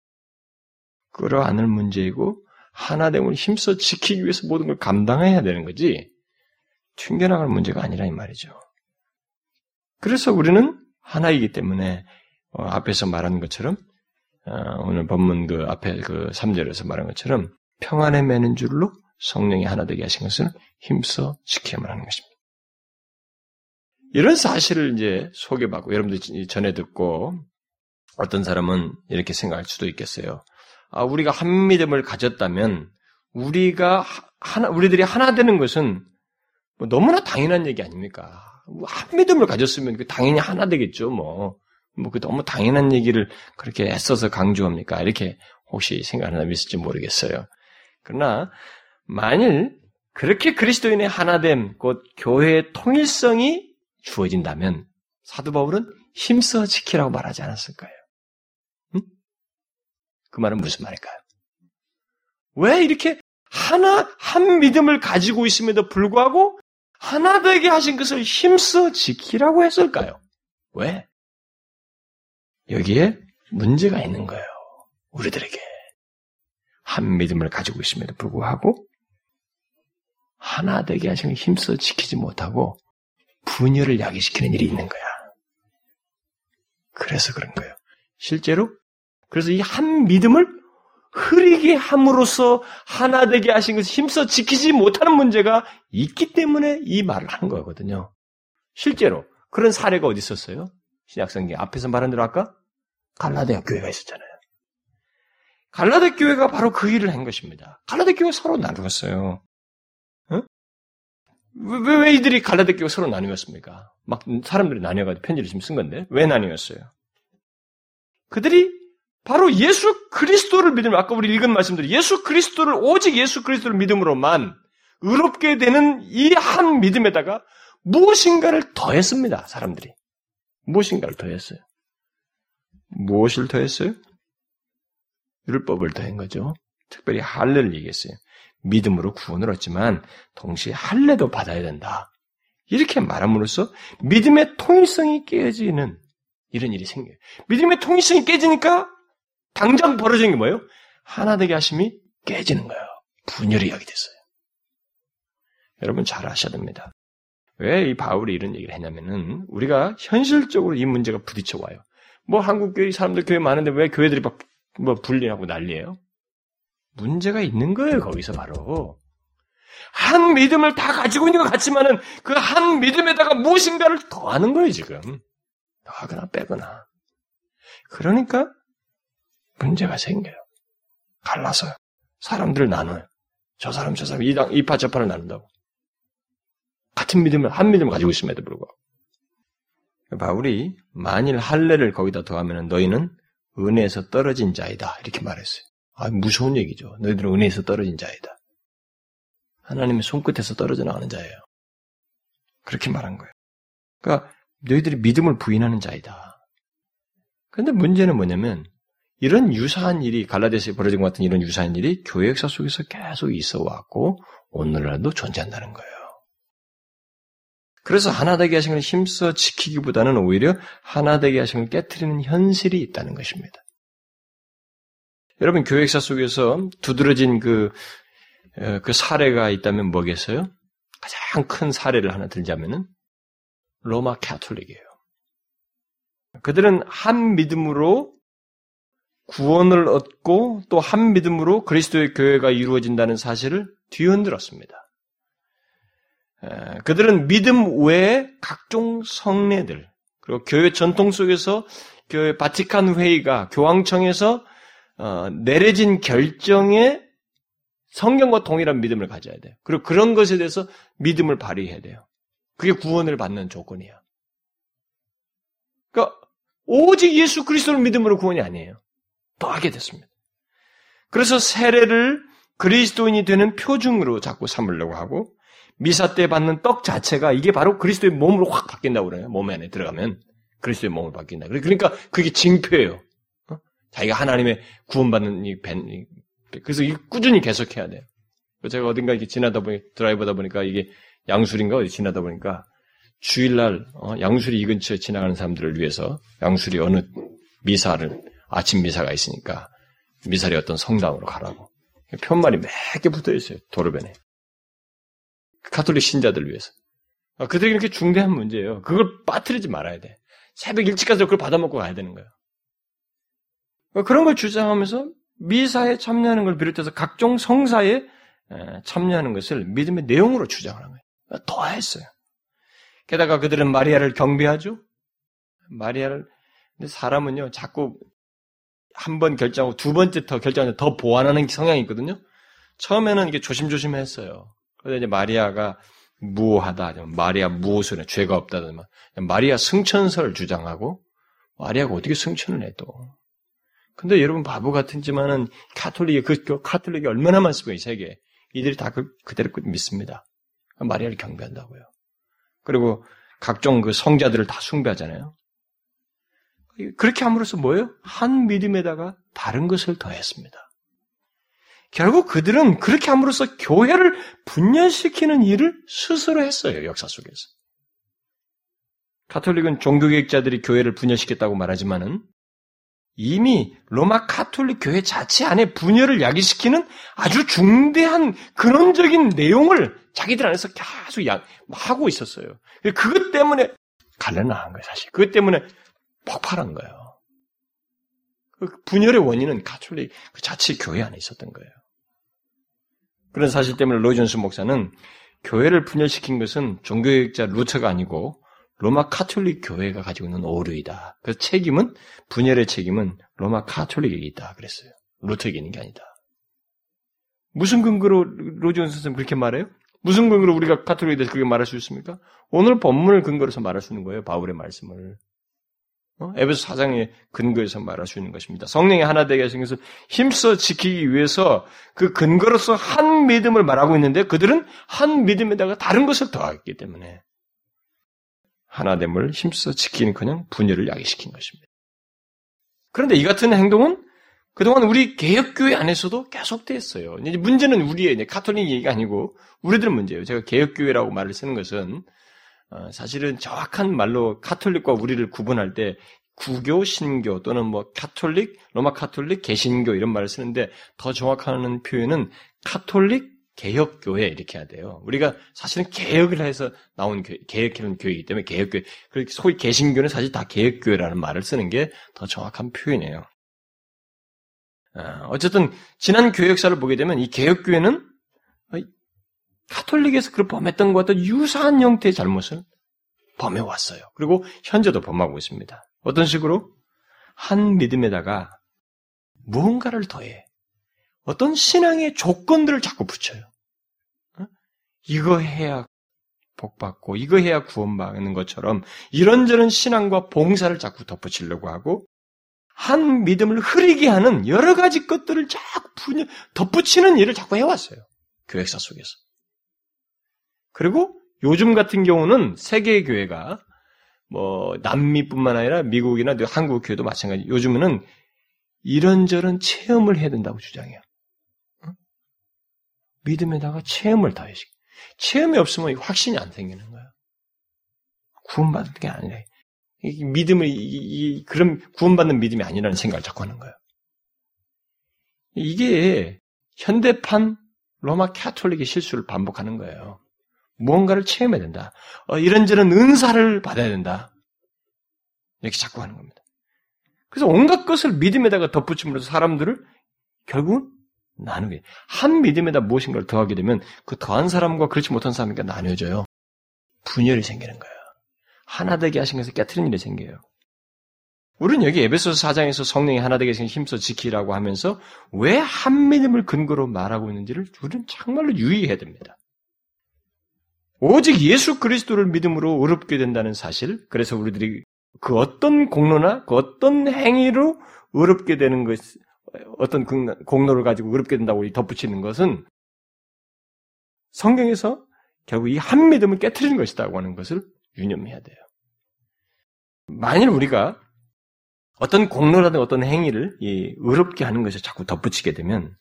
끌어안을 문제이고 하나됨을 힘써 지키기 위해서 모든 걸 감당해야 되는 거지 튕겨나갈 문제가 아니라 이 말이죠. 그래서 우리는 하나이기 때문에 어, 앞에서 말한 것처럼 어, 오늘 본문 그 앞에 그 3절에서 말한 것처럼 평안에 매는 줄로 성령이 하나 되게 하신 것을 힘써 지켜야만 하는 것입니다. 이런 사실을 이제 소개받고 여러분들 전에 듣고 어떤 사람은 이렇게 생각할 수도 있겠어요. 아, 우리가 한 믿음을 가졌다면 우리가 하나, 우리들이 하나 되는 것은 뭐 너무나 당연한 얘기 아닙니까? 뭐한 믿음을 가졌으면 그 당연히 하나 되겠죠, 뭐. 뭐, 그 너무 당연한 얘기를 그렇게 애써서 강조합니까? 이렇게 혹시 생각하는 사람이 있을지 모르겠어요. 그러나, 만일 그렇게 그리스도인의 하나됨, 곧 교회의 통일성이 주어진다면, 사도 바울은 힘써 지키라고 말하지 않았을까요? 응? 그 말은 무슨 말일까요? 왜 이렇게 하나, 한 믿음을 가지고 있음에도 불구하고 하나 되게 하신 것을 힘써 지키라고 했을까요? 왜? 여기에 문제가 있는 거예요. 우리들에게. 한 믿음을 가지고 있음에도 불구하고 하나 되게 걸 힘써 지키지 못하고 분열을 야기시키는 일이 있는 거야. 그래서 그런 거예요. 실제로 그래서 이 한 믿음을 흐리게 함으로써 하나 되게 하신 것을 힘써 지키지 못하는 문제가 있기 때문에 이 말을 하는 거거든요. 실제로 그런 사례가 어디 있었어요? 신약성경 앞에서 말한 대로 아까 갈라디아 교회가 있었잖아요. 갈라디아 교회가 바로 그 일을 한 것입니다. 갈라디아 교회가 서로 나누었어요. 어? 왜, 왜 이들이 갈라디아 교회가 서로 나누었습니까? 막 사람들이 나뉘어가지고 편지를 지금 쓴 건데 왜 나뉘었어요? 그들이 바로 예수 그리스도를 믿으면 아까 우리 읽은 말씀대로 예수 그리스도를 오직 예수 그리스도를 믿음으로만 의롭게 되는 이 한 믿음에다가 무엇인가를 더했습니다. 사람들이 무엇인가를 더했어요. 무엇을 더했어요? 율법을 더한 거죠. 특별히 할례를 얘기했어요. 믿음으로 구원을 얻지만 동시에 할례도 받아야 된다. 이렇게 말함으로써 믿음의 통일성이 깨지는 이런 일이 생겨요. 믿음의 통일성이 깨지니까 당장 벌어진 게 뭐예요? 하나 되게 하심이 깨지는 거예요. 분열이 여기 됐어요. 여러분 잘 아셔야 됩니다. 왜 이 바울이 이런 얘기를 했냐면은 우리가 현실적으로 이 문제가 부딪혀 와요. 뭐 한국 교회 사람들 교회 많은데 왜 교회들이 막 뭐 분리하고 난리예요? 문제가 있는 거예요 거기서 바로 한 믿음을 다 가지고 있는 것 같지만은 그 한 믿음에다가 무엇인가를 더하는 거예요 지금 더하거나 빼거나 그러니까 문제가 생겨요. 갈라서요. 사람들을 나눠요. 저 사람, 저 사람, 이당, 이파, 저파를 나눈다고. 같은 믿음을, 한 믿음을 가지고 있음에도 불구하고. 바울이 만일 할례를 거기다 더하면 너희는 은혜에서 떨어진 자이다. 이렇게 말했어요. 아, 무서운 얘기죠. 너희들은 은혜에서 떨어진 자이다. 하나님의 손끝에서 떨어져 나가는 자예요. 그렇게 말한 거예요. 그러니까 너희들이 믿음을 부인하는 자이다. 그런데 문제는 뭐냐면 이런 유사한 일이 갈라디아서에 벌어진 것 같은 이런 유사한 일이 교회 역사 속에서 계속 있어 왔고 오늘날도 존재한다는 거예요. 그래서 하나 되게 하신 걸 힘써 지키기보다는 오히려 하나 되게 하신 걸 깨뜨리는 현실이 있다는 것입니다. 여러분 교회 역사 속에서 두드러진 그, 어, 그 사례가 있다면 뭐겠어요? 가장 큰 사례를 하나 들자면은 로마 캐톨릭이에요. 그들은 한 믿음으로 구원을 얻고 또 한 믿음으로 그리스도의 교회가 이루어진다는 사실을 뒤흔들었습니다. 그들은 믿음 외에 각종 성례들 그리고 교회 전통 속에서 교회 바티칸 회의가 교황청에서 어, 내려진 결정에 성경과 동일한 믿음을 가져야 돼요. 그리고 그런 것에 대해서 믿음을 발휘해야 돼요. 그게 구원을 받는 조건이야. 그러니까 오직 예수 그리스도를 믿음으로 구원이 아니에요. 더 하게 됐습니다. 그래서 세례를 그리스도인이 되는 표준으로 자꾸 삼으려고 하고 미사 때 받는 떡 자체가 이게 바로 그리스도의 몸으로 확 바뀐다고 그래요. 몸 안에 들어가면 그리스도의 몸으로 바뀐다. 그러니까 그게 징표예요. 어? 자기가 하나님의 구원받는 이 벤, 그래서 이 꾸준히 계속해야 돼요. 제가 어딘가 이렇게 지나다 보니 드라이브다 보니까 이게 양술인가 어디 지나다 보니까 주일날 어, 양술이 이 근처에 지나가는 사람들을 위해서 양술이 어느 미사를 아침 미사가 있으니까 미사리 어떤 성당으로 가라고 편말이 몇 개 붙어 있어요 도로변에 카톨릭 신자들을 위해서 아, 그들이 이렇게 중대한 문제예요. 그걸 빠뜨리지 말아야 돼. 새벽 일찍 가서 그걸 받아먹고 가야 되는 거예요. 그런 걸 주장하면서 미사에 참여하는 걸 비롯해서 각종 성사에 참여하는 것을 믿음의 내용으로 주장하는 거예요. 더 했어요. 게다가 그들은 마리아를 경배하죠. 마리아를 근데 사람은요 자꾸 한 번 결정하고 두 번째 더 결정하면 더 보완하는 성향이 있거든요. 처음에는 이게 조심조심 했어요. 그런데 이제 마리아가 무하다, 마리아 무엇을 죄가 없다, 마리아 승천설을 주장하고 마리아가 어떻게 승천을 해도 근데 여러분 바보 같은지만은 카톨릭이 그 카톨릭이 얼마나 많습니까 이 세계 이들이 다 그, 그대로 믿습니다. 마리아를 경배한다고요. 그리고 각종 그 성자들을 다 숭배하잖아요. 그렇게 함으로써 뭐예요? 한 믿음에다가 다른 것을 더했습니다. 결국 그들은 그렇게 함으로써 교회를 분열시키는 일을 스스로 했어요, 역사 속에서. 카톨릭은 종교개혁자들이 교회를 분열시켰다고 말하지만은 이미 로마 카톨릭 교회 자체 안에 분열을 야기시키는 아주 중대한 근원적인 내용을 자기들 안에서 계속 하고 있었어요. 그것 때문에 갈려나간 거예요, 사실. 그것 때문에 폭발한 거예요. 그 분열의 원인은 카톨릭 그 자체 교회 안에 있었던 거예요. 그런 사실 때문에 로이존스 목사는 교회를 분열시킨 것은 종교개혁자 루터가 아니고 로마 카톨릭 교회가 가지고 있는 오류이다. 그 책임은 분열의 책임은 로마 카톨릭에게 있다. 그랬어요. 루터에게 있는 게 아니다. 무슨 근거로 로이존스 선생님 그렇게 말해요? 무슨 근거로 우리가 카톨릭에 대해서 그렇게 말할 수 있습니까? 오늘 본문을 근거로서 말할 수 있는 거예요. 바울의 말씀을. 어? 에베소 4장의 근거에서 말할 수 있는 것입니다. 성령이 하나 되게 하신 것을 힘써 지키기 위해서 그 근거로서 한 믿음을 말하고 있는데 그들은 한 믿음에다가 다른 것을 더하기 때문에 하나됨을 힘써 지키는 그냥 분열을 야기시킨 것입니다. 그런데 이 같은 행동은 그동안 우리 개혁교회 안에서도 계속됐어요. 문제는 우리의 카톨릭 얘기가 아니고 우리들 문제예요. 제가 개혁교회라고 말을 쓰는 것은 어, 사실은 정확한 말로 카톨릭과 우리를 구분할 때 구교, 신교 또는 뭐 카톨릭, 로마 카톨릭, 개신교 이런 말을 쓰는데 더 정확한 표현은 카톨릭 개혁교회 이렇게 해야 돼요. 우리가 사실은 개혁을 해서 나온 교회, 개혁하는 교회이기 때문에 개혁교회. 그렇게 소위 개신교는 사실 다 개혁교회라는 말을 쓰는 게 더 정확한 표현이에요. 아, 어쨌든 지난 교회 역사를 보게 되면 이 개혁교회는 카톨릭에서 그 범했던 것과 유사한 형태의 잘못을 범해왔어요. 그리고 현재도 범하고 있습니다. 어떤 식으로? 한 믿음에다가 무언가를 더해. 어떤 신앙의 조건들을 자꾸 붙여요. 어? 이거 해야 복받고, 이거 해야 구원받는 것처럼 이런저런 신앙과 봉사를 자꾸 덧붙이려고 하고, 한 믿음을 흐리게 하는 여러 가지 것들을 자꾸 덧붙이는 일을 자꾸 해왔어요. 교회사 속에서. 그리고 요즘 같은 경우는 세계 교회가 뭐 남미뿐만 아니라 미국이나 한국 교회도 마찬가지. 요즘에는 이런저런 체험을 해야 된다고 주장해요. 믿음에다가 체험을 더해시. 체험이 없으면 확신이 안 생기는 거예요. 구원받는 게 아니라 믿음을 이, 이, 그런 구원받는 믿음이 아니라는 생각을 자꾸 하는 거예요. 이게 현대판 로마 캐톨릭의 실수를 반복하는 거예요. 무언가를 체험해야 된다. 어, 이런저런 은사를 받아야 된다. 이렇게 자꾸 하는 겁니다. 그래서 온갖 것을 믿음에다가 덧붙임으로써 사람들을 결국은 나누게. 한 믿음에다 무엇인가를 더하게 되면 그 더한 사람과 그렇지 못한 사람이 나뉘어져요. 분열이 생기는 거예요. 하나 되게 하신 것을 깨트리는 일이 생겨요. 우리는 여기 에베소서 4장에서 성령이 하나 되게 힘써 지키라고 하면서 왜 한 믿음을 근거로 말하고 있는지를 우리는 정말로 유의해야 됩니다. 오직 예수 그리스도를 믿음으로 어렵게 된다는 사실, 그래서 우리들이 그 어떤 공로나 그 어떤 행위로 어렵게 되는 것, 어떤 공로를 가지고 어렵게 된다고 덧붙이는 것은 성경에서 결국 이 한 믿음을 깨뜨리는 것이다고 하는 것을 유념해야 돼요. 만일 우리가 어떤 공로라든 어떤 행위를 어렵게 하는 것을 자꾸 덧붙이게 되면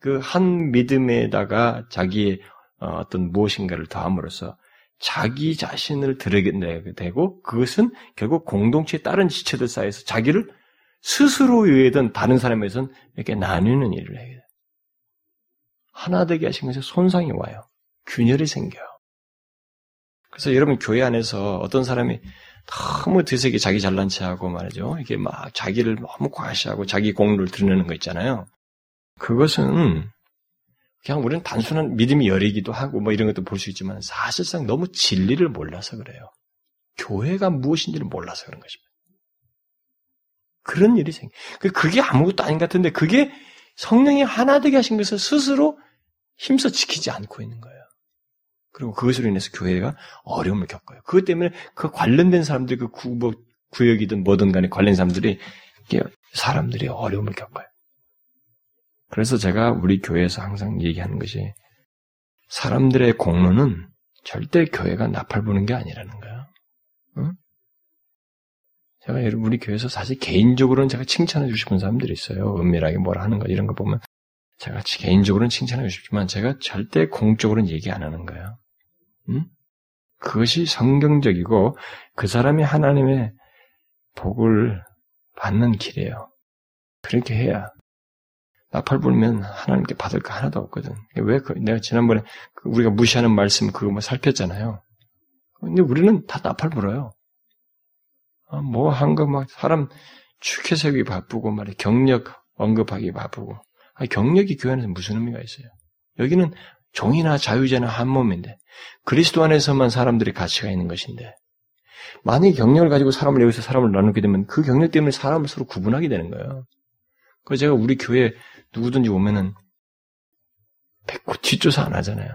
그 한 믿음에다가 자기의 어, 어떤 무엇인가를 더함으로써 자기 자신을 드러내게 되고 그것은 결국 공동체의 다른 지체들 사이에서 자기를 스스로 의해든 다른 사람에선 이렇게 나누는 일을 해야 돼요. 하나 되게 하신 것에 손상이 와요. 균열이 생겨요. 그래서 여러분 교회 안에서 어떤 사람이 너무 드세게 자기 잘난 체하고 말이죠. 이게 막 자기를 너무 과시하고 자기 공로를 드러내는 거 있잖아요. 그것은 그냥 우리는 단순한 믿음이 열이기도 하고 뭐 이런 것도 볼 수 있지만 사실상 너무 진리를 몰라서 그래요. 교회가 무엇인지를 몰라서 그런 것입니다. 그런 일이 생겨. 그, 그게 아무것도 아닌 것 같은데 그게 성령이 하나 되게 하신 것을 스스로 힘써 지키지 않고 있는 거예요. 그리고 그것으로 인해서 교회가 어려움을 겪어요. 그것 때문에 그 관련된 사람들, 그 구, 뭐, 구역이든 뭐든 간에 관련 사람들이, 사람들이 어려움을 겪어요. 그래서 제가 우리 교회에서 항상 얘기하는 것이 사람들의 공로는 절대 교회가 나팔 부는 게 아니라는 거야. 응? 제가 우리 교회에서 사실 개인적으로는 제가 칭찬해 주고 싶은 사람들이 있어요. 은밀하게 뭐라 하는 거 이런 거 보면 제가 개인적으로는 칭찬해 주고 싶지만 제가 절대 공적으로는 얘기 안 하는 거예요. 응? 그것이 성경적이고 그 사람이 하나님의 복을 받는 길이에요. 그렇게 해야 나팔 불면 하나님께 받을 거 하나도 없거든. 왜 그, 내가 지난번에 그 우리가 무시하는 말씀 그거 뭐 살폈잖아요. 근데 우리는 다 나팔 불어요. 아, 뭐한 거 막 사람 축해 세우기 바쁘고 말이 경력 언급하기 바쁘고 아, 경력이 교회 안에서 무슨 의미가 있어요? 여기는 종이나 자유제나 한 몸인데 그리스도 안에서만 사람들이 가치가 있는 것인데 만약 경력을 가지고 사람을 여기서 사람을 나누게 되면 그 경력 때문에 사람을 서로 구분하게 되는 거예요. 그래서 제가 우리 교회 누구든지 오면은 백고 뒷조사 안 하잖아요.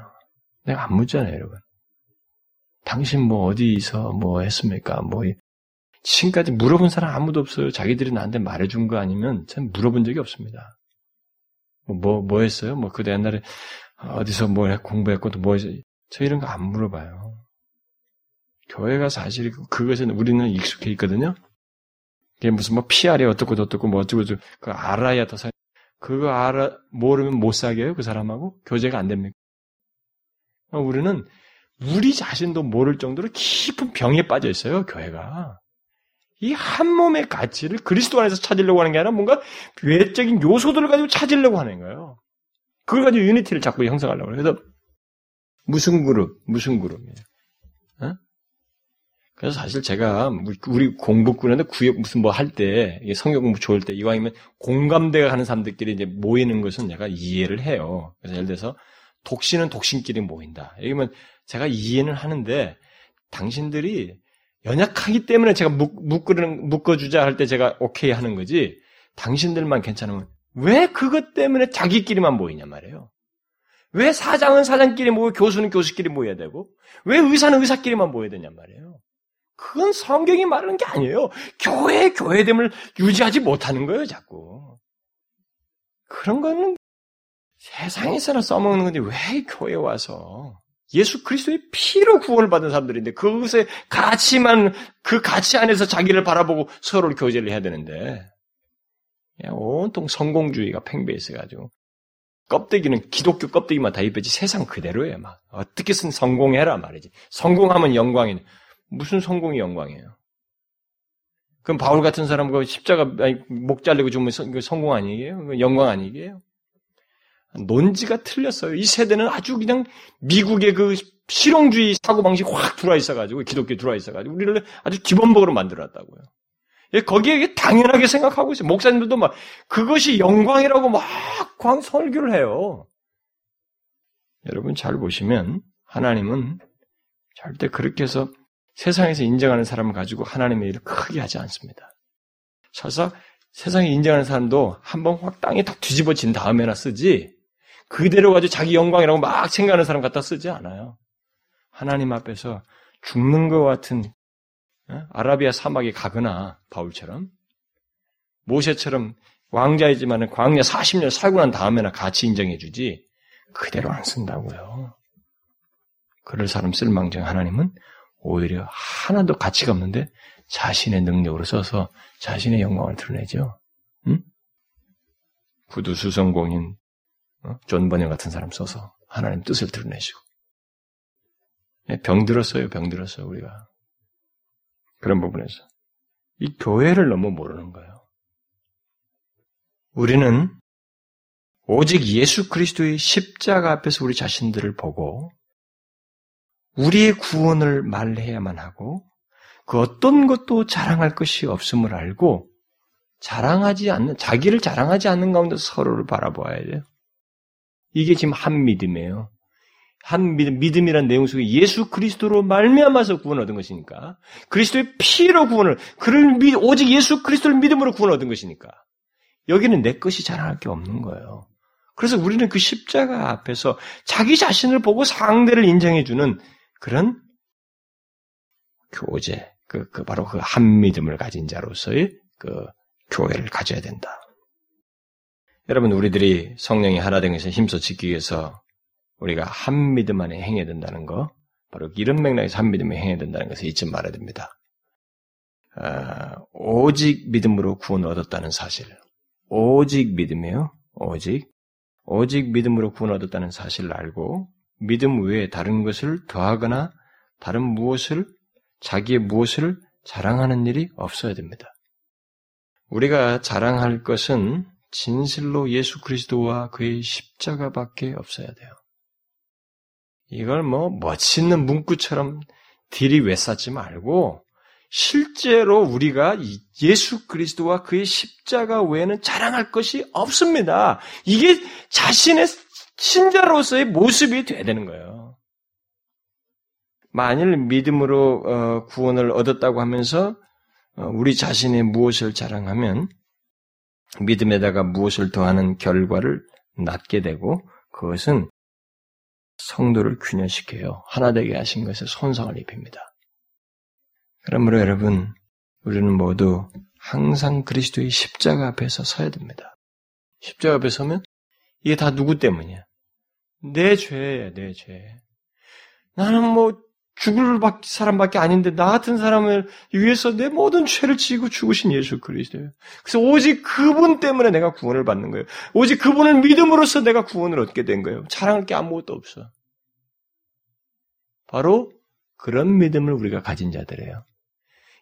내가 안 묻잖아요, 여러분. 당신 뭐 어디서 뭐 했습니까? 뭐 지금까지 물어본 사람 아무도 없어요. 자기들이 나한테 말해준 거 아니면 전 물어본 적이 없습니다. 뭐, 뭐, 뭐 했어요? 뭐, 그때 옛날에 어디서 뭐 공부했고 또 뭐 했어요? 저 이런 거 안 물어봐요. 교회가 사실 그것은 우리는 익숙해 있거든요. 이게 무슨 뭐 PR이 어떻고 저떻고 뭐 어쩌고 저쩌고 그거 알아야 더 사. 그거 알아 모르면 못 사겨요 그 사람하고 교제가 안 됩니까? 어, 우리는 우리 자신도 모를 정도로 깊은 병에 빠져 있어요 교회가. 이 한 몸의 가치를 그리스도 안에서 찾으려고 하는 게 아니라 뭔가 외적인 요소들을 가지고 찾으려고 하는 거예요. 그걸 가지고 유니티를 자꾸 형성하려고 해요. 그래서 무슨 그룹, 무슨 그룹이에요. 어? 그래서 사실 제가 우리 공부꾼한테 구역 무슨 뭐 할 때 성경 공부 좋을 때 이왕이면 공감대가 가는 사람들끼리 이제 모이는 것은 내가 이해를 해요. 그래서 예를 들어서 독신은 독신끼리 모인다. 이러면 제가 이해는 하는데 당신들이 연약하기 때문에 제가 묶으는 묶어주자 할 때 제가 오케이 하는 거지. 당신들만 괜찮으면 왜 그것 때문에 자기끼리만 모이냐 말이에요. 왜 사장은 사장끼리 모이고 교수는 교수끼리 모여야 되고 왜 의사는 의사끼리만 모여야 되냐 말이에요. 그건 성경이 말하는 게 아니에요. 교회 교회됨을 유지하지 못하는 거예요, 자꾸. 그런 거는 세상에서나 써먹는 건데 왜 교회에 와서 예수 그리스도의 피로 구원을 받은 사람들인데 그것에 가치만 그 가치 안에서 자기를 바라보고 서로를 교제를 해야 되는데 온통 성공주의가 팽배해 있어가지고 껍데기는 기독교 껍데기만 다 입혔지 세상 그대로예요. 막 어떻게든 성공해라 말이지. 성공하면 영광이 무슨 성공이 영광이에요? 그럼 바울 같은 사람 그 십자가 목 잘리고 죽으면 성공 아니에요? 영광 아니에요? 논지가 틀렸어요. 이 세대는 아주 그냥 미국의 그 실용주의 사고방식 확 들어와 있어가지고, 기독교 들어와 있어가지고, 우리를 아주 기본적으로 만들었다고요. 예, 거기에 당연하게 생각하고 있어요. 목사님들도 막, 그것이 영광이라고 막 광 설교를 해요. 여러분 잘 보시면, 하나님은 절대 그렇게 해서 세상에서 인정하는 사람을 가지고 하나님의 일을 크게 하지 않습니다. 설사 세상에 인정하는 사람도 한번 확 땅에 딱 뒤집어진 다음에나 쓰지, 그대로 가지고 자기 영광이라고 막 생각하는 사람 갖다 쓰지 않아요. 하나님 앞에서 죽는 것 같은 어? 아라비아 사막에 가거나 바울처럼 모세처럼 왕자이지만 광야 40년 살고 난 다음에나 같이 인정해 주지 그대로 안 쓴다고요. 그럴 사람 쓸망정 하나님은 오히려 하나도 가치가 없는데 자신의 능력으로 써서 자신의 영광을 드러내죠. 응? 구두수선공인 어? 존 버년 같은 사람 써서 하나님 뜻을 드러내시고 예, 병들었어요, 병들었어요 우리가 그런 부분에서 이 교회를 너무 모르는 거예요. 우리는 오직 예수 그리스도의 십자가 앞에서 우리 자신들을 보고 우리의 구원을 말해야만 하고 그 어떤 것도 자랑할 것이 없음을 알고 자랑하지 않는 자기를 자랑하지 않는 가운데 서로를 바라보아야 돼요. 이게 지금 한 믿음이에요. 한 믿음, 믿음이란 내용 속에 예수 그리스도로 말미암아서 구원 얻은 것이니까 그리스도의 피로 구원을 그를 믿 오직 예수 그리스도를 믿음으로 구원 얻은 것이니까 여기는 내 것이 자랑할 게 없는 거예요. 그래서 우리는 그 십자가 앞에서 자기 자신을 보고 상대를 인정해 주는 그런 교제, 그, 그 바로 그 한 믿음을 가진 자로서의 그 교회를 가져야 된다. 여러분, 우리들이 성령이 하나 된 것을 힘써 지키기 위해서 우리가 한 믿음 안에 행해야 된다는 거, 바로 이런 맥락에서 한 믿음에 행해야 된다는 것을 잊지 말아야 됩니다. 아, 오직 믿음으로 구원 얻었다는 사실. 오직 믿음이에요. 오직. 오직 믿음으로 구원 얻었다는 사실을 알고, 믿음 외에 다른 것을 더하거나 다른 무엇을, 자기의 무엇을 자랑하는 일이 없어야 됩니다. 우리가 자랑할 것은 진실로 예수 그리스도와 그의 십자가밖에 없어야 돼요. 이걸 뭐 멋있는 문구처럼 딜이 외싸지 말고 실제로 우리가 예수 그리스도와 그의 십자가 외에는 자랑할 것이 없습니다. 이게 자신의 신자로서의 모습이 돼야 되는 거예요. 만일 믿음으로 어, 구원을 얻었다고 하면서 어, 우리 자신의 무엇을 자랑하면 믿음에다가 무엇을 더하는 결과를 낳게 되고 그것은 성도를 균열시켜요. 하나 되게 하신 것에 손상을 입힙니다. 그러므로 여러분, 우리는 모두 항상 그리스도의 십자가 앞에서 서야 됩니다. 십자가 앞에 서면 이게 다 누구 때문이야? 내 죄예요, 내 죄. 나는 뭐 죽을 사람밖에 아닌데 나 같은 사람을 위해서 내 모든 죄를 지고 죽으신 예수 그리스도예요. 그래서 오직 그분 때문에 내가 구원을 받는 거예요. 오직 그분을 믿음으로써 내가 구원을 얻게 된 거예요. 자랑할 게 아무것도 없어. 바로 그런 믿음을 우리가 가진 자들이에요.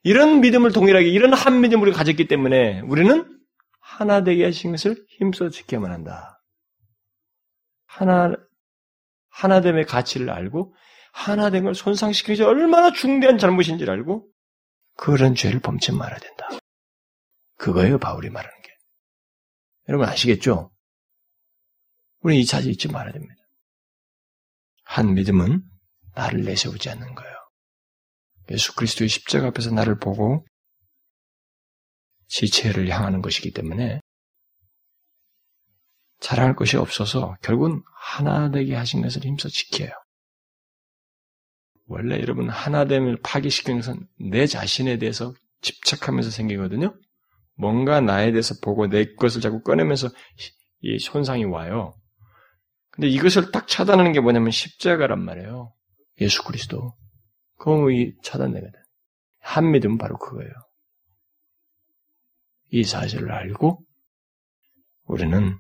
이런 믿음을 동일하게 이런 한 믿음을 가졌기 때문에 우리는 하나 되게 하신 것을 힘써 지켜야만 한다. 하나 하나됨의 가치를 알고 하나된 걸 손상시키기 얼마나 중대한 잘못인지를 알고 그런 죄를 범치 말아야 된다. 그거예요, 바울이 말하는 게. 여러분 아시겠죠? 우리 이 차지 잊지 말아야 됩니다. 한 믿음은 나를 내세우지 않는 거예요. 예수 그리스도의 십자가 앞에서 나를 보고 지체를 향하는 것이기 때문에 자랑할 것이 없어서 결국은 하나 되게 하신 것을 힘써 지켜요. 원래 여러분 하나됨을 파기시키는 것은 내 자신에 대해서 집착하면서 생기거든요. 뭔가 나에 대해서 보고 내 것을 자꾸 꺼내면서 이 손상이 와요. 근데 이것을 딱 차단하는 게 뭐냐면 십자가란 말이에요. 예수 그리스도. 그거 차단되거든. 한 믿음은 바로 그거예요. 이 사실을 알고 우리는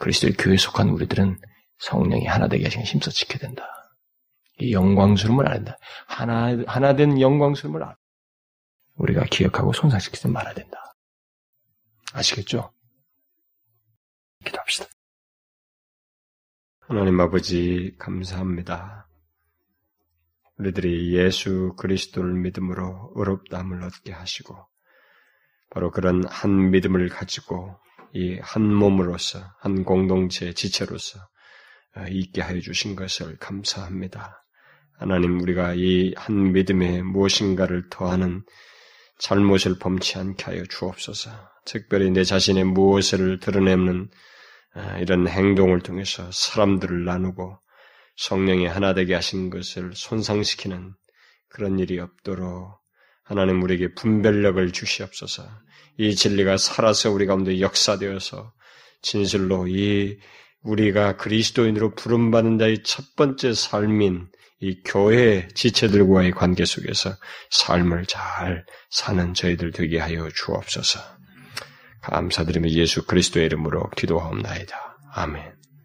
그리스도의 교회에 속한 우리들은 성령이 하나 되게 하시는 힘써 지켜야 된다. 이 영광스러움을 된다. 하나, 하나 된 영광스러움을 알아. 우리가 기억하고 손상시키지 말아야 된다. 아시겠죠? 기도합시다. 하나님 아버지, 감사합니다. 우리들이 예수 그리스도를 믿음으로 의롭다함을 얻게 하시고, 바로 그런 한 믿음을 가지고 이 한 몸으로서, 한 공동체 지체로서 있게 하여 주신 것을 감사합니다. 하나님, 우리가 이 한 믿음에 무엇인가를 더하는 잘못을 범치 않게 하여 주옵소서. 특별히 내 자신의 무엇을 드러내는 아, 이런 행동을 통해서 사람들을 나누고 성령이 하나 되게 하신 것을 손상시키는 그런 일이 없도록 하나님 우리에게 분별력을 주시옵소서. 이 진리가 살아서 우리 가운데 역사되어서 진실로 이 우리가 그리스도인으로 부름받는 자의 첫 번째 삶인 이 교회 지체들과의 관계 속에서 삶을 잘 사는 저희들 되게 하여 주옵소서. 감사드리며 예수 그리스도의 이름으로 기도하옵나이다. 아멘.